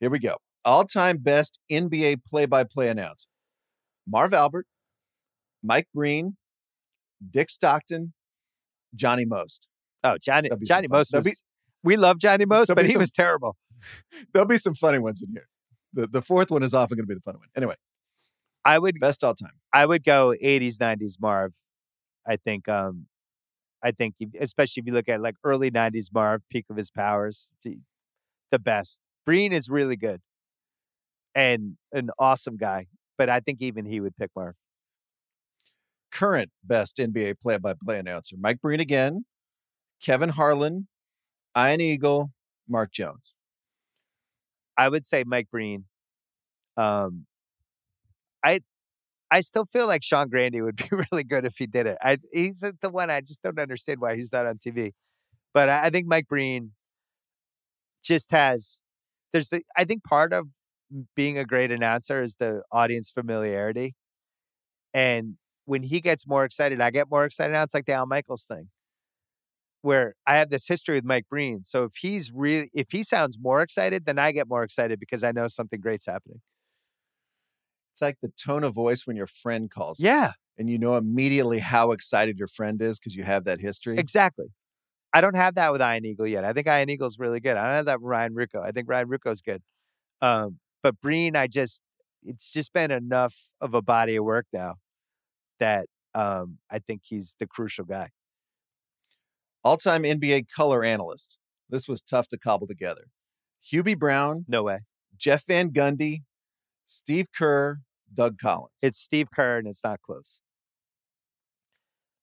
S4: Here we go. All-time best NBA play-by-play announcer: Marv Albert, Mike Breen, Dick Stockton, Johnny Most.
S5: Oh, Johnny
S4: be
S5: Johnny. Most was. we love Johnny *laughs* Most, but he
S4: some-
S5: was terrible. *laughs*
S4: There'll be some funny ones in here. The the fourth one is often going to be the fun one. Anyway,
S5: I would
S4: best all time.
S5: I would go 80s, 90s Marv. I think um I think especially if you look at like early 90s Marv, peak of his powers, the, the best. Breen is really good. And an awesome guy, but I think even he would pick Marv.
S4: Current best NBA play-by-play announcer: Mike Breen again, Kevin Harlan, Ian Eagle, Mark Jones.
S5: I would say Mike Breen. Um, I I still feel like Sean Grande would be *laughs* really good if he did it. I he's the one I just don't understand why he's not on TV. But I, I think Mike Breen just has there's the, I think part of being a great announcer is the audience familiarity. And when he gets more excited, I get more excited. Now it's like the Al Michaels thing, where I have this history with Mike Breen. So if he's really, if he sounds more excited, then I get more excited because I know something great's happening.
S4: It's like the tone of voice when your friend calls.
S5: Yeah,
S4: And you know immediately how excited your friend is because you have that history.
S5: exactly. I don't have that with Ian Eagle yet. I think Ian Eagle's really good. I don't have that with Ryan Ruocco. I think Ryan Ruocco's good. Um, but Breen, I just, it's just been enough of a body of work now that um, I think he's the crucial guy.
S4: All time NBA color analyst. This was tough to cobble together. Hubie Brown,
S5: No way.
S4: Jeff Van Gundy, Steve Kerr, Doug Collins.
S5: It's Steve Kerr, and it's not close.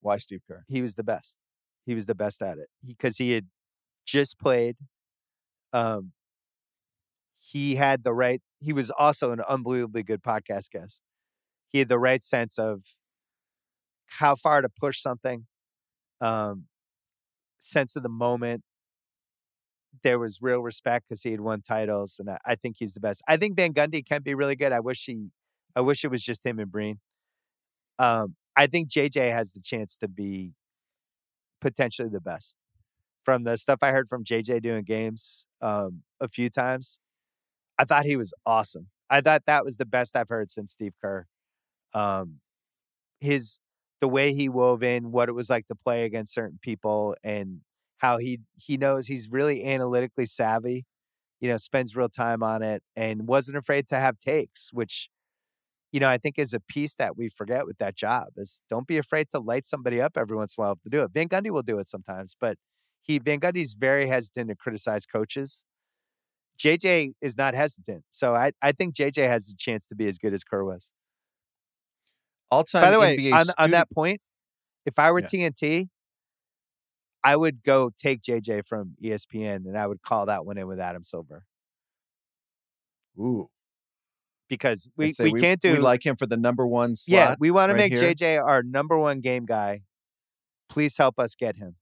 S4: Why Steve Kerr?
S5: He was the best. He was the best at it because he, had just played. Um, he had the right. He was also an unbelievably good podcast guest. He had the right sense of how far to push something, um, sense of the moment. There was real respect because he had won titles, and I, I think he's the best. I think Van Gundy can be really good. I wish he, I wish it was just him and Breen. Um, I think JJ has the chance to be potentially the best. From the stuff I heard from JJ doing games um, a few times, I thought he was awesome. I thought that was the best I've heard since Steve Kerr. Um, his the way he wove in what it was like to play against certain people and how he he knows he's really analytically savvy, you know, spends real time on it and wasn't afraid to have takes, which you know, I think is a piece that we forget with that job is don't be afraid to light somebody up every once in a while to do it. Van Gundy will do it sometimes, but he Van Gundy's very hesitant to criticize coaches. JJ is not hesitant. So I, I think JJ has a chance to be as good as Kerr was.
S4: All time
S5: By the way,
S4: NBA
S5: on, on that point, if I were
S4: Yeah.
S5: TNT, I would go take JJ from ESPN and I would call that one in with Adam Silver
S4: Ooh,
S5: because
S4: I'd
S5: we, we can't do
S4: We like him for the number one slot.
S5: Yeah, we want to
S4: right
S5: make
S4: here.
S5: JJ our number one game guy. Please help us get him.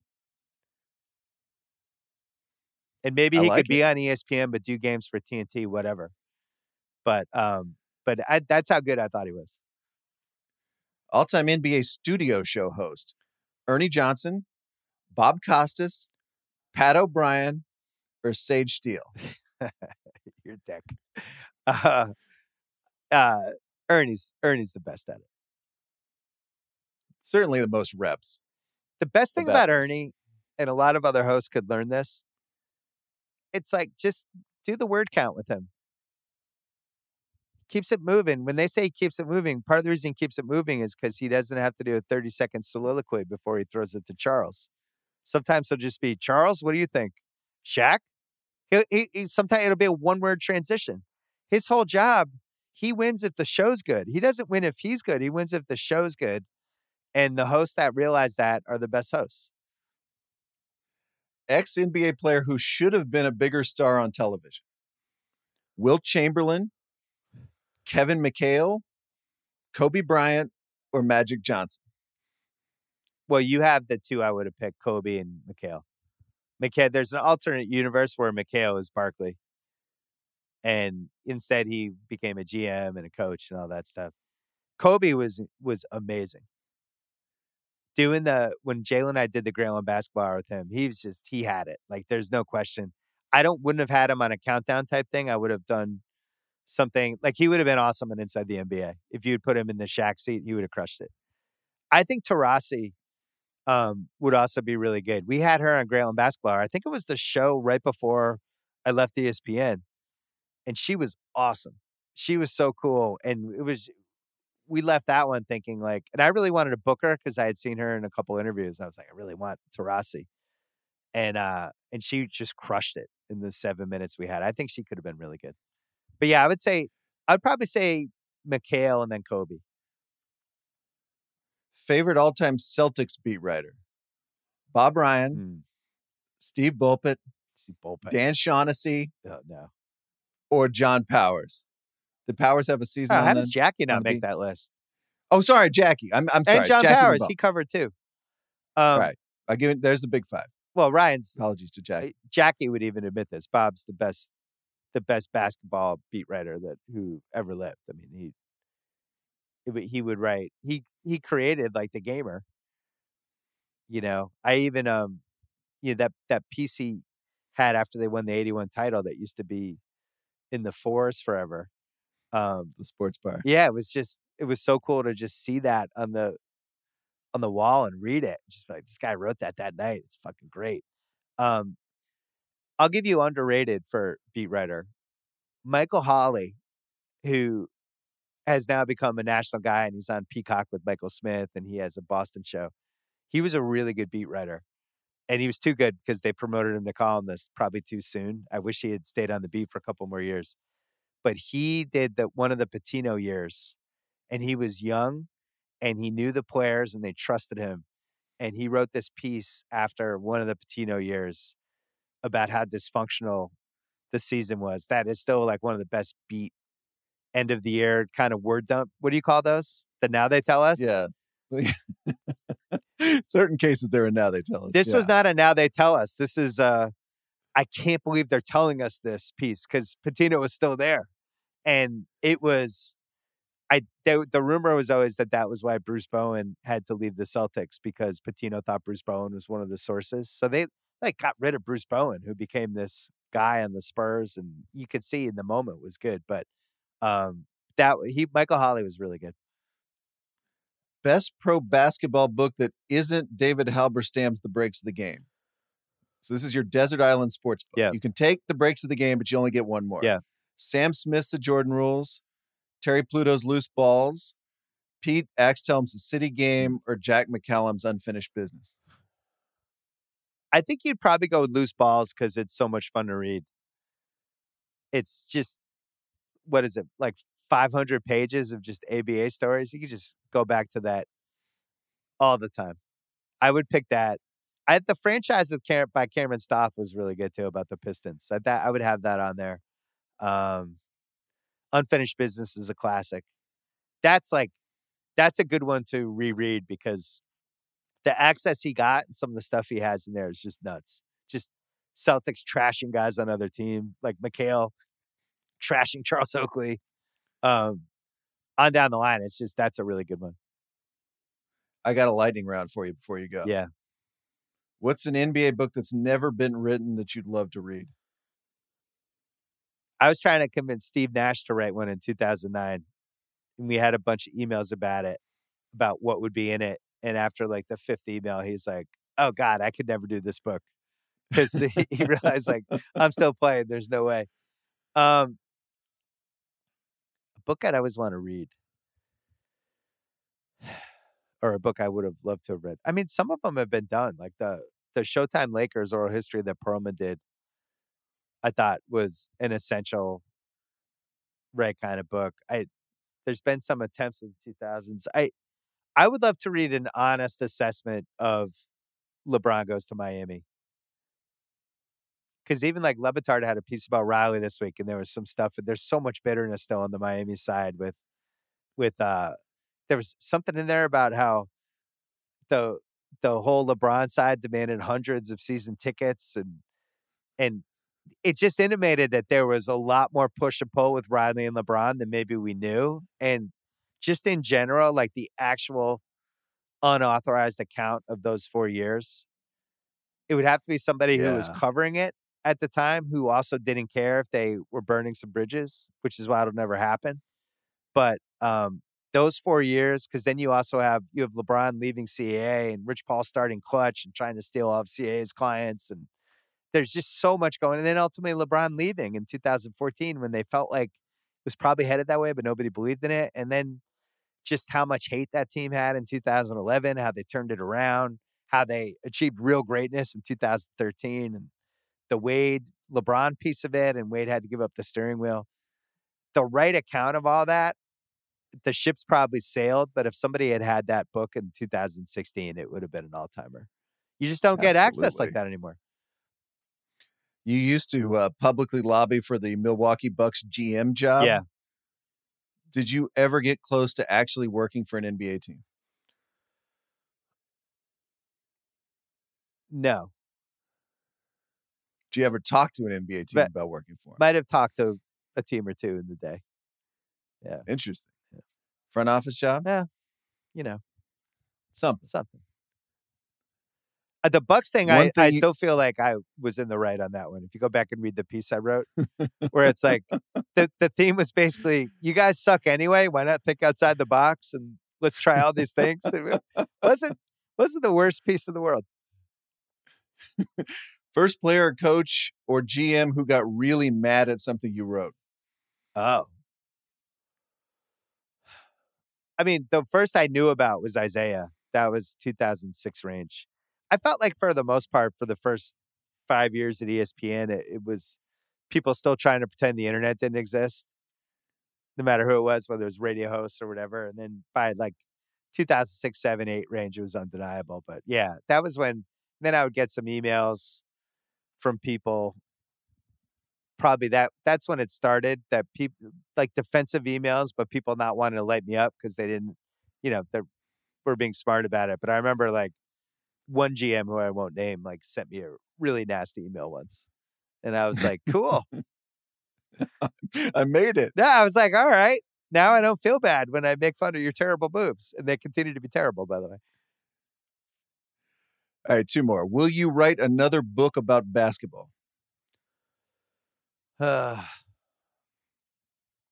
S5: And maybe
S4: I
S5: he
S4: like
S5: could be on ESPN, but do games for TNT, whatever. But um, but I, that's how good I thought he was.
S4: All time NBA studio show host. Ernie Johnson, Bob Costas, Pat O'Brien, or Sage Steele. *laughs*
S5: Your dick. *laughs* Uh, uh, Ernie's Ernie's the best at it.
S4: Certainly the most reps.
S5: The best
S4: The
S5: thing about. Ernie, and a lot of other hosts could learn this. It's like just do the word count with him. Keeps it moving. When they say he keeps it moving, part of the reason he keeps it moving is because he doesn't have to do a 30 second soliloquy before he throws it to Charles. Sometimes he'll just be, Charles, what do you think? Shaq? He'll, he, he, sometimes it'll be a one word transition. His whole job, he wins if the show's good. He doesn't win if he's good. He wins if the show's good. And the hosts that realize that are the best hosts.
S4: Ex NBA player who should have been a bigger star on television. Wilt Chamberlain, Kevin McHale, Kobe Bryant, or Magic Johnson.
S5: Well, you have the two I would have picked, Kobe and McHale. McHale, there's an alternate universe where McHale is Barkley. And instead he became a GM and a coach and all that stuff. Kobe was was amazing. Doing the when Jalen and I did the Grantland basketball hour with him, he was just he had it. Like there's no question. I don't wouldn't have had him on a countdown type thing. I would have done something like he would have been awesome and inside the NBA. If you'd put him in the Shaq seat, he would have crushed it. I think Taurasi um, would also be really good. We had her on Grantland Basketball. I think it was the show right before I left ESPN, and she was awesome. She was so cool, and it was. We left that one thinking like, and I really wanted to book her because I had seen her in a couple interviews. I was like, I really want Taurasi, and uh, and she just crushed it in the seven minutes we had. I think she could have been really good. But yeah, I would say I'd probably say McHale and then Kobe.
S4: Favorite all time Celtics beat writer. Bob Ryan,
S5: Mm.
S4: Steve Bulpett,
S5: Steve Bullpen.
S4: Dan Shaughnessy,
S5: Oh, no.
S4: or John Powers? Did Powers have a season?
S5: Oh, how does Jackie not make
S4: beat?
S5: that list?
S4: Oh, sorry, Jackie. I'm, I'm sorry.
S5: and John
S4: Jackie
S5: Powers, he covered too. Um,
S4: Right. I give it. There's the big five.
S5: Well, Ryan's
S4: Apologies to Jackie.
S5: Jackie would even admit this. Bob's the best, the best basketball beat writer that who ever lived. I mean, he he would- write. He he created like the gamer. You know, I even um, you know that that piece he had after they won the '81 title that used to be in the Fours forever. Um,
S4: The sports bar.
S5: yeah, it was just it was so cool to just see that on the on the wall and read it. Just like this guy wrote that that night. It's fucking great. Um, I'll give you underrated for beat writer, Michael Holley, who has now become a national guy and he's on Peacock with Michael Smith and he has a Boston show. He was a really good beat writer. And he was too good because they promoted him to columnist probably too soon. I wish he had stayed on the beat for a couple more years. But he did the one of the Pitino years and he was young and he knew the players and they trusted him. And he wrote this piece after one of the Pitino years about how dysfunctional the season was. That is still like one of the best beat end of the year kind of word dump. What do you call those? That now they tell us?
S4: Yeah. *laughs* Certain cases there and now they tell us.
S5: This
S4: yeah.
S5: was not a now they tell us. This is uh I can't believe they're telling us this piece because Pitino was still there. And it was I the, the rumor was always that that was why Bruce Bowen had to leave the Celtics because Pitino thought Bruce Bowen was one of the sources. So they like got rid of Bruce Bowen, who became this guy on the Spurs, and you could see in the moment was good. But um, that he Michael Holley was really good.
S4: best pro basketball book that isn't David Halberstam's The Breaks of the Game. So this is your Desert Island sports book.
S5: Yeah.
S4: You can take the breaks of the game, but you only get one more.
S5: Yeah.
S4: Sam Smith's The Jordan Rules, Terry Pluto's Loose Balls, Pete Axthelm's The City Game, or Jack McCallum's Unfinished Business.
S5: I think you'd probably go with loose balls because it's so much fun to read. It's just what is it like 500 pages of just ABA stories? You could just go back to that all the time. I would pick that. I the franchise with Cam, by Cameron Stauth was really good too about the Pistons. I that I would have that on there. Um, Unfinished Business is a classic. That's like that's a good one to reread because the access he got and some of the stuff he has in there is just nuts. Just Celtics trashing guys on other team, like McHale trashing *laughs* Charles Oakley. Um, on down the line, it's just that's a really good one.
S4: I got a lightning round for you before you go.
S5: Yeah.
S4: What's an NBA book that's never been written that you'd love to read?
S5: I was trying to convince Steve Nash to write one in 2009, and we had a bunch of emails about it, about what would be in it. And after like the fifth email, he's like, "Oh God, I could never do this book," because he, *laughs* he realized like I'm still playing. There's no way. Um, a book I'd always want to read, or a book I would have loved to have read. I mean, some of them have been done, like the the Showtime Lakers oral history that Pearlman did. I thought was an essential right kind of book. I there's been some attempts in the 2000s. I I would love to read an honest assessment of LeBron goes to Miami. Because even like Le Batard had a piece about Riley this week, and there was some stuff. And there's so much bitterness still on the Miami side with, with uh, there was something in there about how the the whole LeBron side demanded hundreds of season tickets, and and it just intimated that there was a lot more push and pull with Riley and LeBron than maybe we knew. And just in general, like the actual unauthorized account of those four years, it would have to be somebody who was covering it at the time who also didn't care if they were burning some bridges, which is why it'll never happen. But um, those four years, because then you also have you have LeBron leaving CAA and Rich Paul starting Klutch and trying to steal all of CAA's clients and there's just so much going. And then ultimately LeBron leaving in 2014 when they felt like was probably headed that way, but nobody believed in it. And then just how much hate that team had in 2011, how they turned it around, how they achieved real greatness in 2013, and the Wade LeBron piece of it, and Wade had to give up the steering wheel. The right account of all that, the ship's probably sailed. But if somebody had had that book in 2016, it would have been an all timer. You just don't get access like that anymore.
S4: You used to uh, publicly lobby for the Milwaukee Bucks GM job.
S5: Yeah.
S4: Did you ever get close to actually working for an NBA team?
S5: No.
S4: Did you ever talk to an NBA team
S5: But-
S4: about working for them?
S5: Might have talked to a team or two in the day. Yeah.
S4: Interesting. Front office job? Yeah.
S5: You know,
S4: Something.
S5: something. Uh, the Bucks thing, I, I
S4: thing you-
S5: still feel like I was in the right on that one. If you go back and read the piece I wrote, *laughs* where it's like the, the theme was basically, you guys suck anyway. Why not think outside the box and let's try all these things? It wasn't wasn't the worst piece in the world.
S4: First player, coach, or GM who got really mad at something you wrote.
S5: Oh. I mean, the first I knew about was Isiah. That was 2006 range. I felt like for the most part, for the first five years at ESPN, it, it was people still trying to pretend the internet didn't exist, no matter who it was, whether it was radio hosts or whatever. And then by like 2006, 7, 8 range, it was undeniable. But yeah, that was when then I would get some emails from people probably that that's when it started that people like defensive emails but people not wanting to light me up because they didn't you know they were being smart about it but i remember like one gm who i won't name like sent me a really nasty email once and i was like cool *laughs*
S4: I made it.
S5: yeah i was like all right now i don't feel bad when i make fun of your terrible moves and they continue to be terrible by the way
S4: All right, two more. Will you write another book about basketball?
S5: Uh,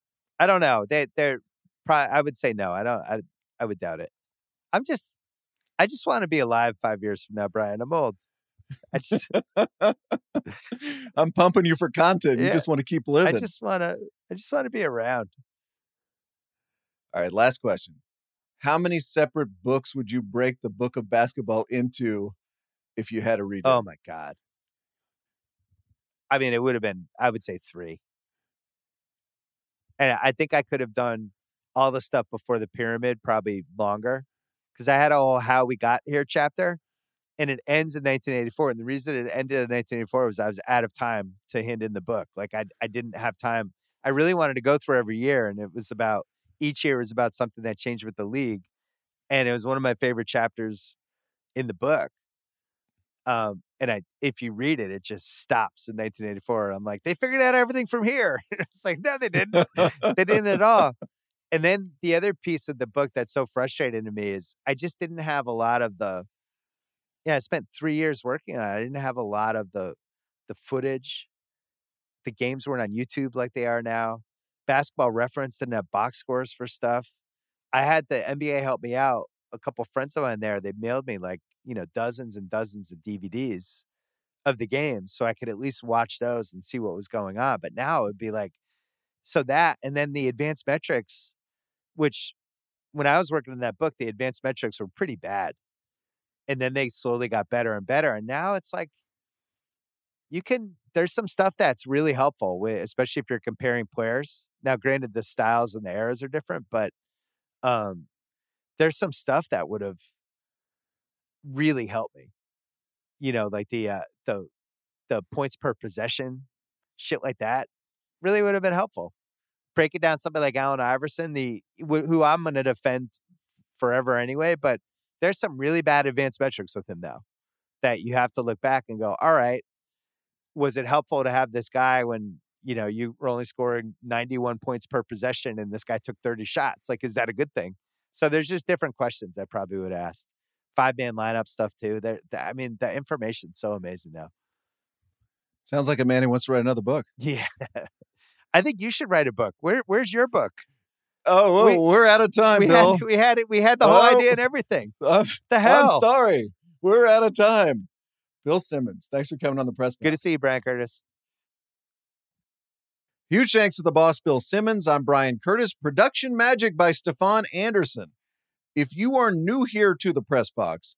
S5: *sighs* I don't know. They they're probably I would say no. I don't I I would doubt it. I'm just I just want to be alive 5 years from now, Bryan. I'm old. I just *laughs*
S4: I'm pumping you for content. You just want to keep living.
S5: I just want to I just want to be around.
S4: All right, last question. How many separate books would you break the book of basketball into if you had to read it?
S5: Oh my god. I mean, it would have been I would say 3. And I think I could have done all the stuff before the pyramid probably longer because I had a whole how we got here chapter and it ends in 1984 and the reason it ended in 1984 was I was out of time to hand in the book like I I didn't have time. I really wanted to go through every year and it was about each year was about something that changed with the league and it was one of my favorite chapters in the book um and I if you read it it just stops in 1984 I'm like they figured out everything from here. *laughs* It's like no they didn't. They didn't at *laughs* all. And then the other piece of the book that's so frustrating to me is I just didn't have a lot of the. Yeah, I spent three years working on it. I didn't have a lot of the, the footage. The games weren't on YouTube like they are now. Basketball Reference didn't have box scores for stuff. I had the NBA help me out. A couple friends of mine there, they mailed me like you know dozens and dozens of DVDs of the games, so I could at least watch those and see what was going on. But now it'd be like so that and then the advanced metrics which when i was working in that book the advanced metrics were pretty bad and then they slowly got better and better and now it's like you can there's some stuff that's really helpful with, especially if you're comparing players now granted the styles and the eras are different but um there's some stuff that would have really helped me you know like the uh the the points per possession shit like that really would have been helpful. Breaking down somebody like Allen Iverson, the who I'm going to defend forever anyway, but there's some really bad advanced metrics with him now that you have to look back and go, all right, was it helpful to have this guy when you know you were only scoring 91 points per possession and this guy took 30 shots? Like, is that a good thing? So there's just different questions I probably would ask. Five man lineup stuff too. There, I mean, the information's so amazing now.
S4: Sounds like a man who wants to write another book. *laughs*
S5: Yeah. I think you should write a book. Where where's your book?
S4: Oh, whoa,
S5: We-
S4: we're out of time,
S5: we
S4: Bill.
S5: had we had it we had the whole
S4: Oh.
S5: idea and everything. *laughs*
S4: I'm,
S5: The
S4: I'm sorry. We're out of time. Bill Simmons, thanks for coming on the press. Box.
S5: Good to see you, Bryan Curtis.
S4: Huge thanks to the boss, Bill Simmons. I'm Bryan Curtis. Production magic by Stefan Anderson. If you are new here to the press box,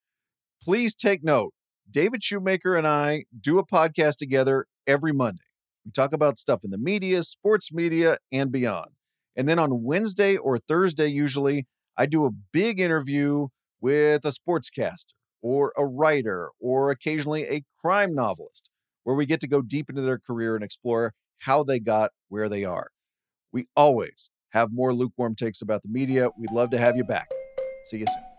S4: please take note. David Shoemaker and I do a podcast together every Monday. We talk about stuff in the media, sports media, and beyond. And then on Wednesday or Thursday, usually, I do a big interview with a sportscaster or a writer or occasionally a crime novelist where we get to go deep into their career and explore how they got where they are. We always have more lukewarm takes about the media. We'd love to have you back. See you soon.